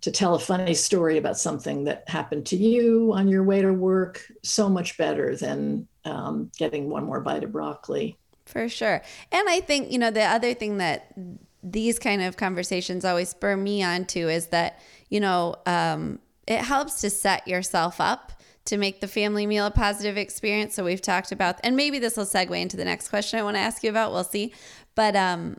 to tell a funny story about something that happened to you on your way to work. So much better than um, getting one more bite of broccoli. For sure. And I think, you know, the other thing that these kind of conversations always spur me on to is that, you know, um, it helps to set yourself up to make the family meal a positive experience. So we've talked about, and maybe this will segue into the next question I want to ask you about. We'll see. But, um,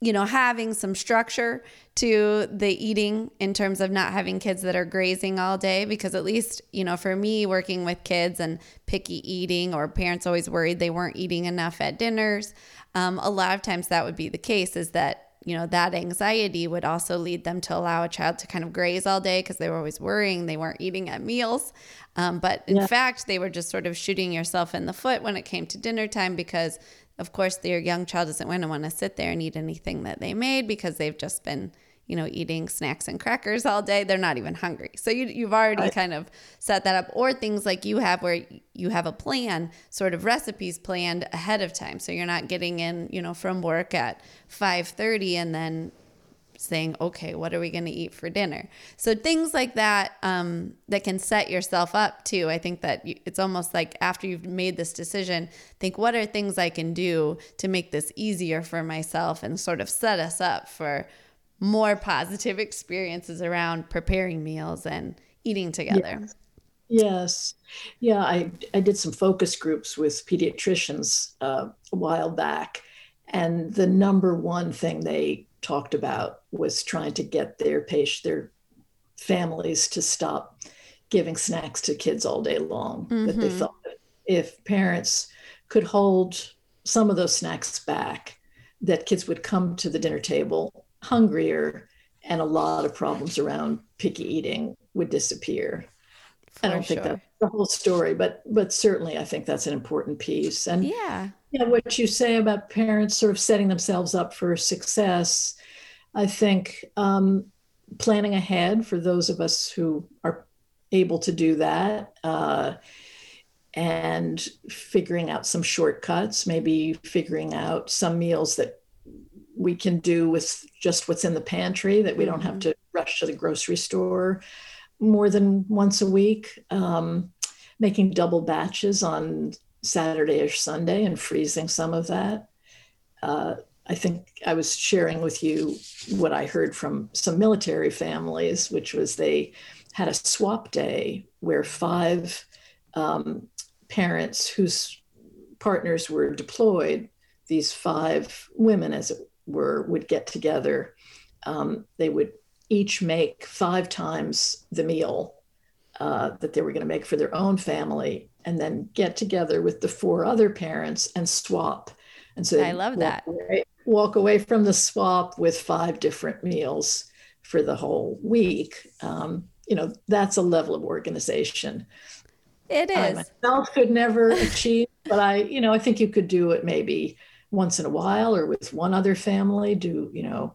you know, having some structure to the eating in terms of not having kids that are grazing all day, because at least, you know, for me working with kids and picky eating, or parents always worried they weren't eating enough at dinners, um, a lot of times that would be the case is that you know that anxiety would also lead them to allow a child to kind of graze all day because they were always worrying they weren't eating at meals um, but in yeah. fact they were just sort of shooting yourself in the foot when it came to dinner time because of course their young child doesn't want to want to sit there and eat anything that they made because they've just been you know, eating snacks and crackers all day, they're not even hungry. So you, you've already right. kind of set that up. Or things like you have where you have a plan, sort of recipes planned ahead of time. So you're not getting in, you know, from work at 5.30 and then saying, okay, what are we going to eat for dinner? So things like that um, that can set yourself up too. I think that you, it's almost like after you've made this decision, think what are things I can do to make this easier for myself and sort of set us up for more positive experiences around preparing meals and eating together. Yes. Yes. Yeah, I, I did some focus groups with pediatricians uh, a while back. And the number one thing they talked about was trying to get their patient, their families to stop giving snacks to kids all day long. Mm-hmm. That they mm-hmm. thought if parents could hold some of those snacks back, that kids would come to the dinner table hungrier and a lot of problems around picky eating would disappear. For I don't sure. think that's the whole story, but but certainly I think that's an important piece. And yeah, yeah, what you say about parents sort of setting themselves up for success, I think um, planning ahead for those of us who are able to do that. Uh, and figuring out some shortcuts, maybe figuring out some meals that we can do with just what's in the pantry that we don't have mm-hmm. to rush to the grocery store more than once a week um, making double batches on saturday or sunday and freezing some of that uh, i think i was sharing with you what i heard from some military families which was they had a swap day where five um, parents whose partners were deployed these five women as it were would get together. Um, they would each make five times the meal uh, that they were going to make for their own family, and then get together with the four other parents and swap. And so I love that. Away, walk away from the swap with five different meals for the whole week. Um, you know, that's a level of organization. It is. I myself could never achieve, but I, you know, I think you could do it maybe once in a while or with one other family do you know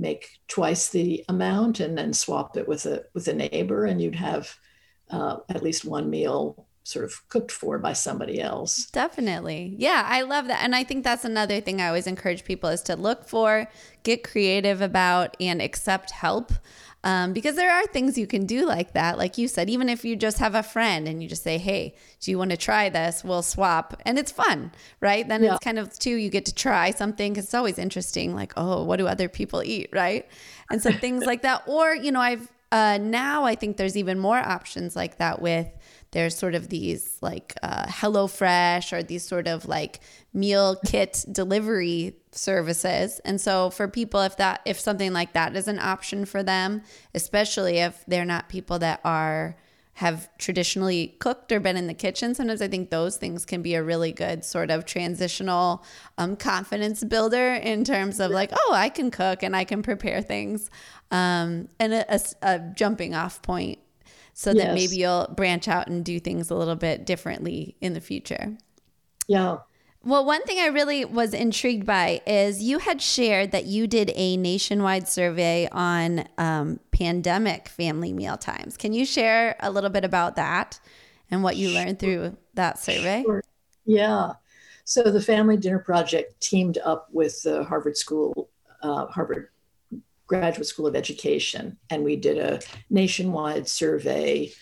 make twice the amount and then swap it with a with a neighbor and you'd have uh, at least one meal sort of cooked for by somebody else. Definitely. Yeah i love that. And i think that's another thing i always encourage people is to look for get creative about and accept help um, because there are things you can do like that. Like you said, even if you just have a friend and you just say, hey, do you want to try this? We'll swap. And it's fun, right? Then yeah. it's kind of too, you get to try something because it's always interesting. Like, oh, what do other people eat, right? And so things like that. Or, you know, I've, uh, now I think there's even more options like that with there's sort of these like uh, HelloFresh or these sort of like meal kit delivery services. And so for people, if that if something like that is an option for them, especially if they're not people that are have traditionally cooked or been in the kitchen, sometimes I think those things can be a really good sort of transitional um, confidence builder in terms of like, oh, I can cook and I can prepare things, um, and a, a, a jumping off point so yes. that maybe you'll branch out and do things a little bit differently in the future. Yeah. Well, one thing I really was intrigued by is you had shared that you did a nationwide survey on um, pandemic family meal times. Can you share a little bit about that and what you learned through that survey? Sure. Yeah. So the Family Dinner Project teamed up with the Harvard School, uh, Harvard Graduate School of Education, and we did a nationwide survey.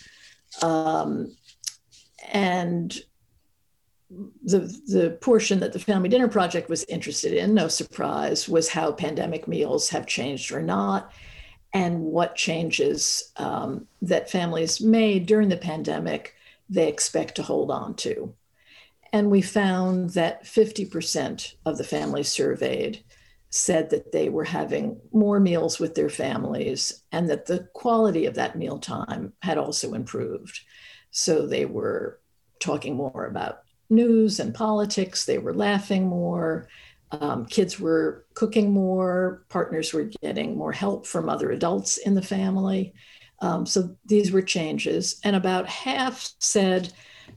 Um, and the the portion that the Family Dinner Project was interested in, no surprise, was how pandemic meals have changed or not, and what changes um, that families made during the pandemic they expect to hold on to. And we found that 50% of the families surveyed said that they were having more meals with their families and that the quality of that mealtime had also improved. So they were talking more about news and politics, they were laughing more, um, kids were cooking more, partners were getting more help from other adults in the family. Um, so these were changes. And about half said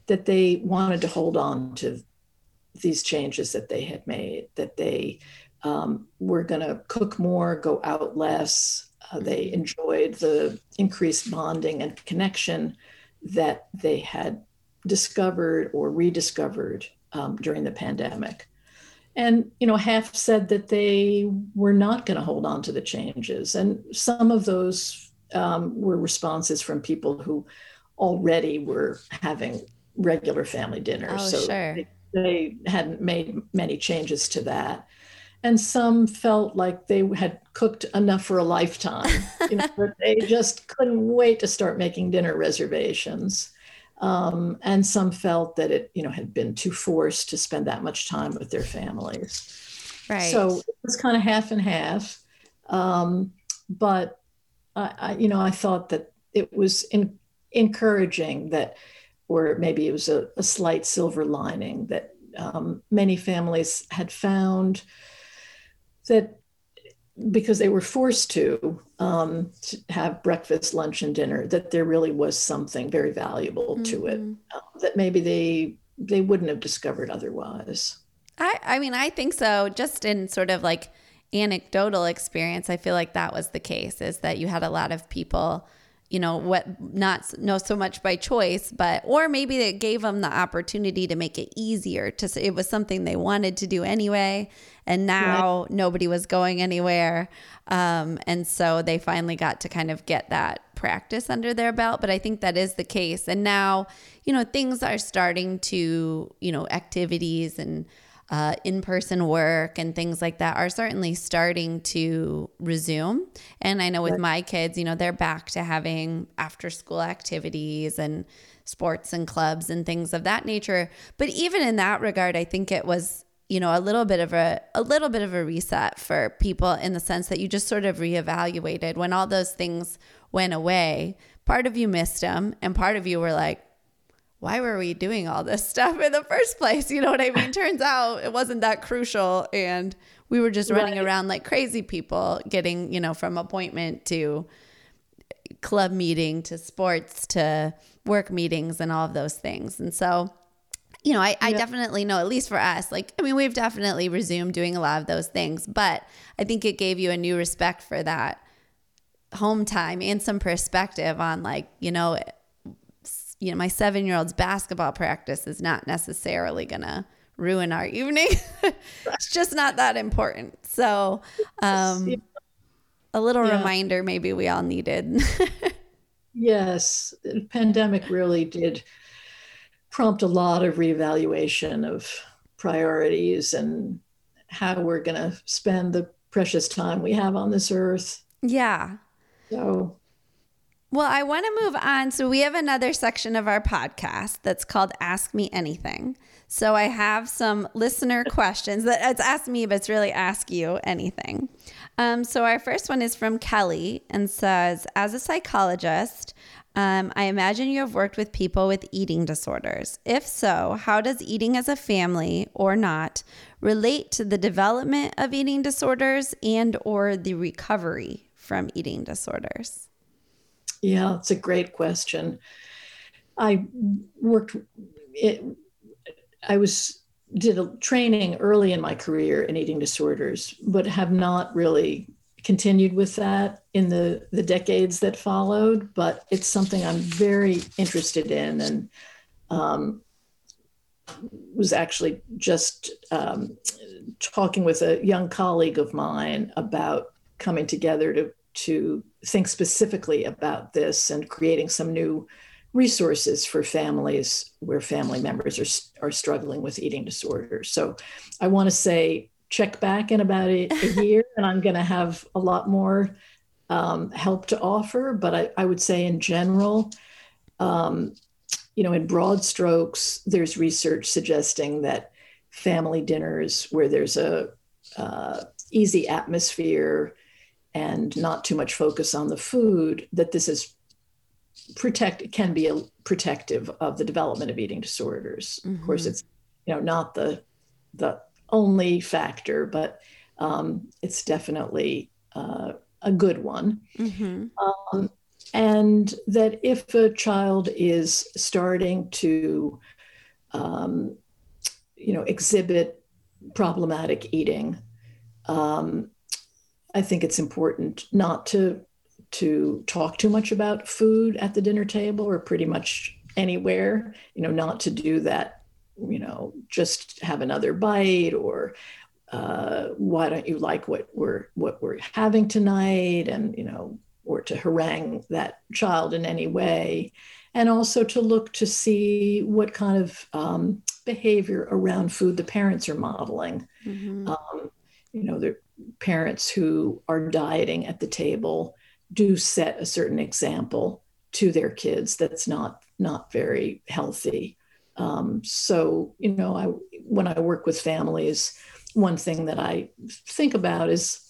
that they wanted to hold on to these changes that they had made, that they um, were going to cook more, go out less. Uh, they enjoyed the increased bonding and connection that they had discovered or rediscovered um, during the pandemic. And, you know, half said that they were not going to hold on to the changes. And some of those um, were responses from people who already were having regular family dinners. Oh, so sure. they, they hadn't made many changes to that and some felt like they had cooked enough for a lifetime. You know, they just couldn't wait to start making dinner reservations. Um, and some felt that it, you know, had been too forced to spend that much time with their families. Right. So it was kind of half and half. Um, but I, I, you know, I thought that it was in, encouraging that, or maybe it was a, a slight silver lining that um, many families had found that because they were forced to, um, to, have breakfast, lunch, and dinner, that there really was something very valuable mm-hmm. to it uh, that maybe they they wouldn't have discovered otherwise. I I mean I think so. Just in sort of like anecdotal experience, I feel like that was the case. Is that you had a lot of people you know what not know so much by choice but or maybe it gave them the opportunity to make it easier to say it was something they wanted to do anyway and now right. nobody was going anywhere um, and so they finally got to kind of get that practice under their belt but i think that is the case and now you know things are starting to you know activities and uh, in person work and things like that are certainly starting to resume. And I know with my kids, you know, they're back to having after school activities and sports and clubs and things of that nature. But even in that regard, I think it was you know a little bit of a a little bit of a reset for people in the sense that you just sort of reevaluated when all those things went away part of you missed them and part of you were like why were we doing all this stuff in the first place? You know what I mean? Turns out it wasn't that crucial. And we were just running right. around like crazy people, getting, you know, from appointment to club meeting to sports to work meetings and all of those things. And so, you know, I, I definitely know, at least for us, like, I mean, we've definitely resumed doing a lot of those things, but I think it gave you a new respect for that home time and some perspective on, like, you know, you know, my seven year old's basketball practice is not necessarily going to ruin our evening. it's just not that important. So, um, a little yeah. reminder maybe we all needed. yes, the pandemic really did prompt a lot of reevaluation of priorities and how we're going to spend the precious time we have on this earth. Yeah. So well, I want to move on. So, we have another section of our podcast that's called Ask Me Anything. So, I have some listener questions that it's ask me, but it's really ask you anything. Um, so, our first one is from Kelly and says As a psychologist, um, I imagine you have worked with people with eating disorders. If so, how does eating as a family or not relate to the development of eating disorders and or the recovery from eating disorders? Yeah, it's a great question. I worked it, I was did a training early in my career in eating disorders, but have not really continued with that in the the decades that followed. But it's something I'm very interested in, and um, was actually just um, talking with a young colleague of mine about coming together to to think specifically about this and creating some new resources for families where family members are, are struggling with eating disorders. So I want to say check back in about a, a year and I'm going to have a lot more um, help to offer. But I, I, would say in general, um, you know, in broad strokes, there's research suggesting that family dinners where there's a uh, easy atmosphere and not too much focus on the food, that this is protect can be a protective of the development of eating disorders. Mm-hmm. Of course, it's you know not the the only factor, but um, it's definitely uh, a good one. Mm-hmm. Um, and that if a child is starting to, um, you know, exhibit problematic eating, um, I think it's important not to to talk too much about food at the dinner table or pretty much anywhere. You know, not to do that. You know, just have another bite or uh, why don't you like what we're what we're having tonight and you know or to harangue that child in any way and also to look to see what kind of um, behavior around food the parents are modeling mm-hmm. um, you know the parents who are dieting at the table do set a certain example to their kids that's not not very healthy. Um, so you know i when i work with families one thing that I think about is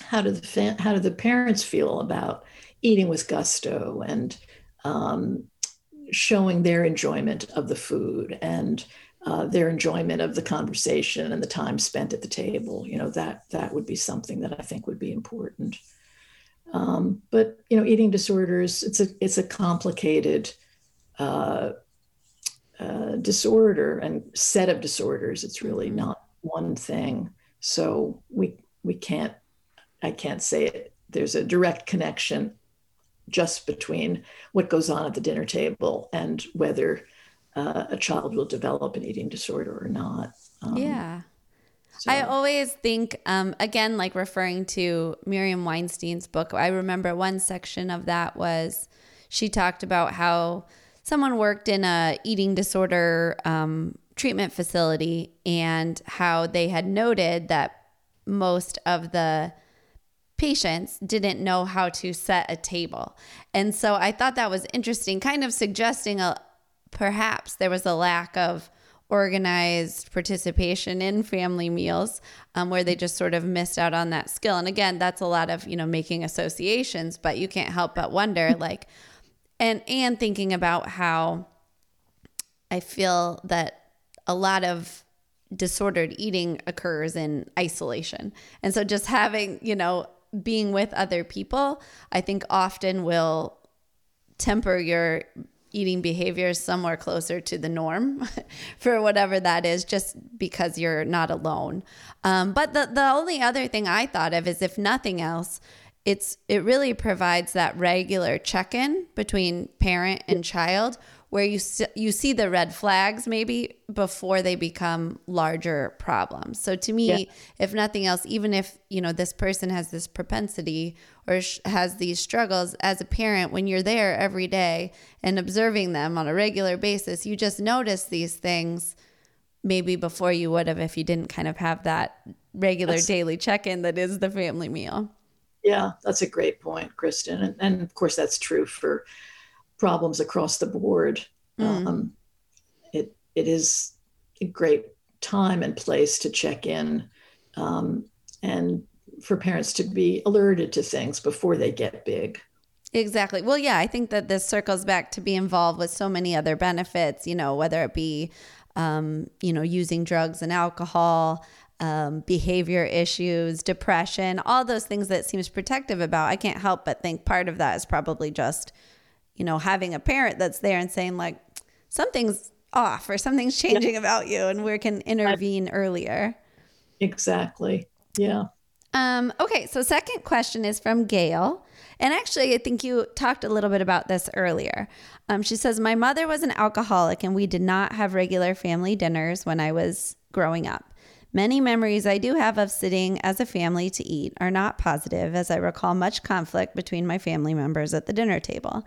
how do the fa- how do the parents feel about eating with gusto and um, showing their enjoyment of the food and uh, their enjoyment of the conversation and the time spent at the table. You know that that would be something that I think would be important. Um, but you know, eating disorders it's a it's a complicated uh, uh, disorder and set of disorders. It's really mm-hmm. not one thing. So we we can't I can't say it. There's a direct connection just between what goes on at the dinner table and whether uh, a child will develop an eating disorder or not. Um, yeah. So. I always think, um, again, like referring to Miriam Weinstein's book, I remember one section of that was she talked about how someone worked in a eating disorder um, treatment facility and how they had noted that most of the patients didn't know how to set a table. And so I thought that was interesting, kind of suggesting a perhaps there was a lack of organized participation in family meals um, where they just sort of missed out on that skill and again that's a lot of you know making associations but you can't help but wonder like and and thinking about how i feel that a lot of disordered eating occurs in isolation. And so just having, you know, being with other people, I think often will temper your eating behaviors somewhere closer to the norm for whatever that is, just because you're not alone. Um, but the, the only other thing I thought of is if nothing else, it's it really provides that regular check-in between parent and child where you you see the red flags maybe before they become larger problems. So to me, yeah. if nothing else, even if you know this person has this propensity or sh- has these struggles as a parent, when you're there every day and observing them on a regular basis, you just notice these things maybe before you would have if you didn't kind of have that regular that's, daily check-in that is the family meal. Yeah, that's a great point, Kristen, and, and of course that's true for problems across the board. Mm. Um, it it is a great time and place to check in, um, and for parents to be alerted to things before they get big. Exactly. Well, yeah, I think that this circles back to be involved with so many other benefits. You know, whether it be um, you know using drugs and alcohol. Um, behavior issues, depression, all those things that seems protective about. I can't help but think part of that is probably just you know, having a parent that's there and saying like something's off or something's changing yeah. about you and we can intervene earlier. Exactly. Yeah. Um, okay, so second question is from Gail. And actually, I think you talked a little bit about this earlier. Um, she says, My mother was an alcoholic, and we did not have regular family dinners when I was growing up. Many memories I do have of sitting as a family to eat are not positive, as I recall much conflict between my family members at the dinner table.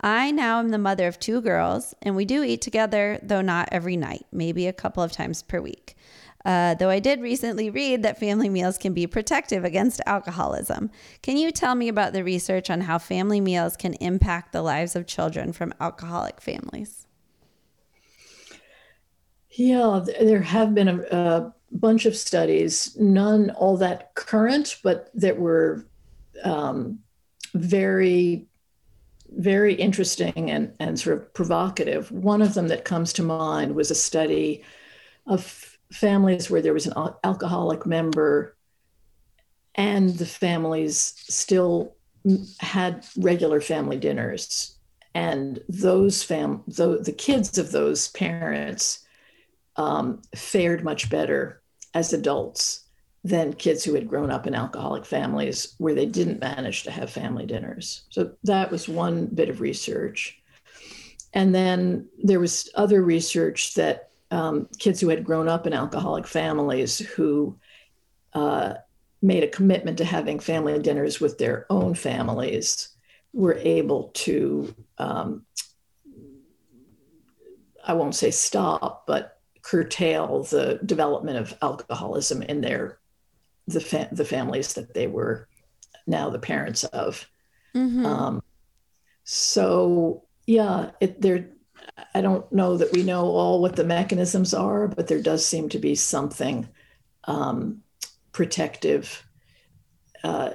I now am the mother of two girls, and we do eat together, though not every night, maybe a couple of times per week. Uh, though I did recently read that family meals can be protective against alcoholism. Can you tell me about the research on how family meals can impact the lives of children from alcoholic families? Yeah, there have been a, a bunch of studies, none all that current, but that were um, very, very interesting and, and sort of provocative. One of them that comes to mind was a study of families where there was an alcoholic member and the families still had regular family dinners. And those fam the, the kids of those parents um, fared much better as adults than kids who had grown up in alcoholic families where they didn't manage to have family dinners. So that was one bit of research. And then there was other research that um, kids who had grown up in alcoholic families who uh, made a commitment to having family dinners with their own families were able to, um, I won't say stop, but curtail the development of alcoholism in their the fa- the families that they were now the parents of. Mm-hmm. Um, so yeah, it, there I don't know that we know all what the mechanisms are, but there does seem to be something um, protective. Uh,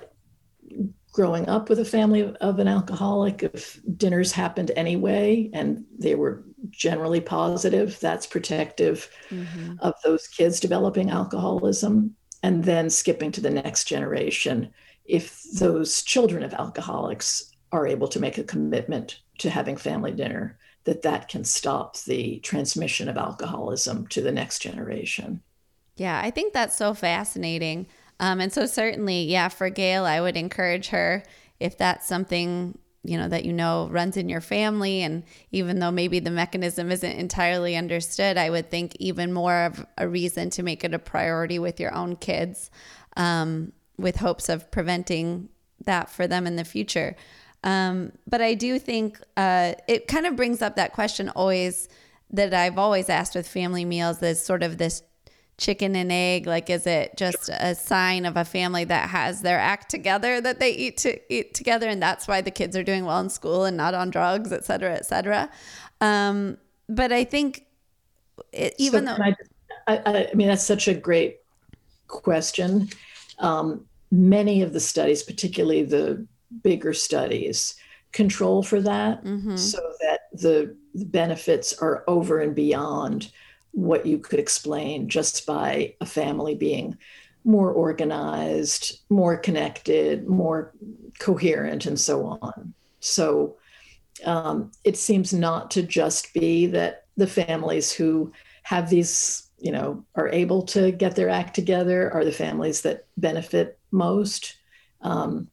growing up with a family of an alcoholic, if dinners happened anyway and they were generally positive, that's protective mm-hmm. of those kids developing alcoholism. And then skipping to the next generation, if those children of alcoholics are able to make a commitment to having family dinner, that that can stop the transmission of alcoholism to the next generation. Yeah, I think that's so fascinating. Um, and so certainly, yeah, for Gail, I would encourage her if that's something you know that you know runs in your family and even though maybe the mechanism isn't entirely understood i would think even more of a reason to make it a priority with your own kids um, with hopes of preventing that for them in the future um, but I do think uh, it kind of brings up that question always that I've always asked with family meals is sort of this chicken and egg like is it just a sign of a family that has their act together that they eat to eat together? And that's why the kids are doing well in school and not on drugs et cetera et cetera. Um, but i think it, even so though I, I, I, mean that's such a great question. Um, many of the studies particularly the bigger studies control for that mm-hmm. so that the benefits are over and beyond what you could explain just by a family being more organized, more connected, more coherent, and so on. So um, it seems not to just be that the families who have these, you know, are able to get their act together are the families that benefit most. Um,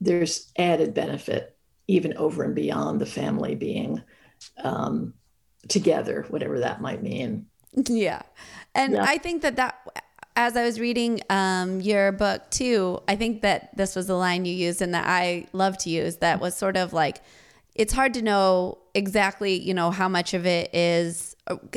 there's added benefit even over and beyond the family being um, together, whatever that might mean. Yeah. And yeah. I think that that, as I was reading um, your book too, I think that this was the line you used and that I love to use that was sort of like, it's hard to know exactly, you know, how much of it is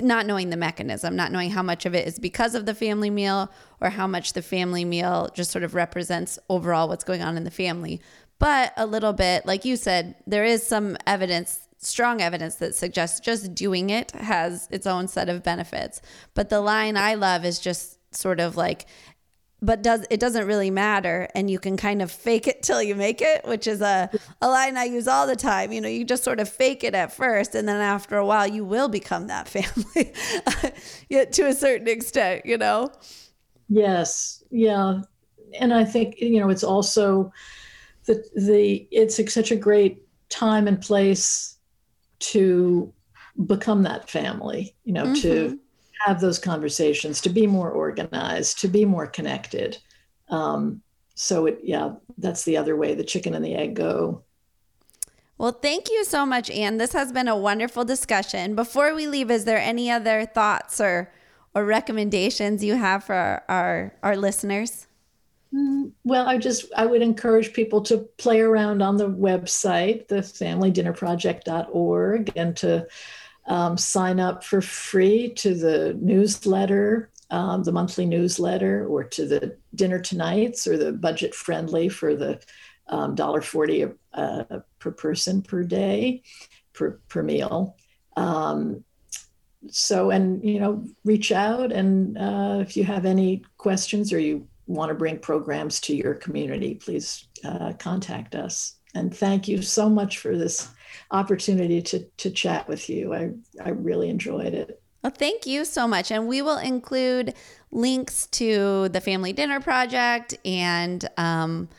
not knowing the mechanism, not knowing how much of it is because of the family meal or how much the family meal just sort of represents overall what's going on in the family. But a little bit, like you said, there is some evidence, strong evidence that suggests just doing it has its own set of benefits. But the line I love is just sort of like, but does it doesn't really matter and you can kind of fake it till you make it which is a, a line i use all the time. You know you just sort of fake it at first and then after a while you will become that family yet to a certain extent you know? Yes. Yeah. And i think you know it's also the the it's such a great time and place to become that family you know mm-hmm. to have those conversations, to be more organized, to be more connected. Um, so it yeah that's the other way the chicken and the egg go well, thank you so much, Anne. This has been a wonderful discussion. Before we leave, is there any other thoughts or or recommendations you have for our our, our listeners? Mm, well, I just I would encourage people to play around on the website, the familydinnerproject.org, and to um, sign up for free to the newsletter, um, the monthly newsletter, or to the dinner tonights, or the budget friendly for the um, $1.40 uh, per person per day, per, per meal. Um, so, and, you know, reach out. And uh, if you have any questions or you want to bring programs to your community, please uh, contact us. And thank you so much for this opportunity to, to chat with you. I, I really enjoyed it. Well, thank you so much. And we will include links to the Family Dinner Project and um,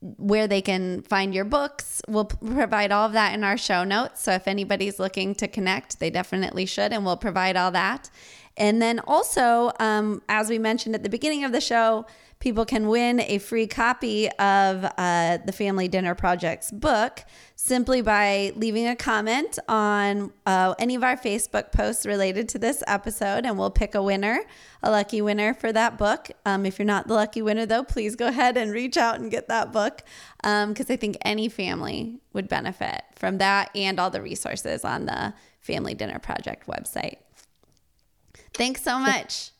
where they can find your books. We'll provide all of that in our show notes. So if anybody's looking to connect, they definitely should, and we'll provide all that. And then also, um, as we mentioned at the beginning of the show, people can win a free copy of uh, the Family Dinner Project's book simply by leaving a comment on uh, any of our Facebook posts related to this episode, and we'll pick a winner, a lucky winner for that book. Um, if you're not the lucky winner, though, please go ahead and reach out and get that book because um, I think any family would benefit from that and all the resources on the Family Dinner Project website. Thanks so much.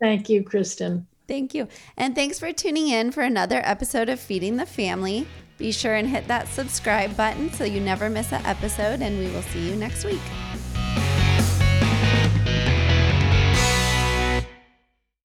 Thank you, Kristen. Thank you. And thanks for tuning in for another episode of Feeding the Family. Be sure and hit that subscribe button so you never miss an episode, and we will see you next week.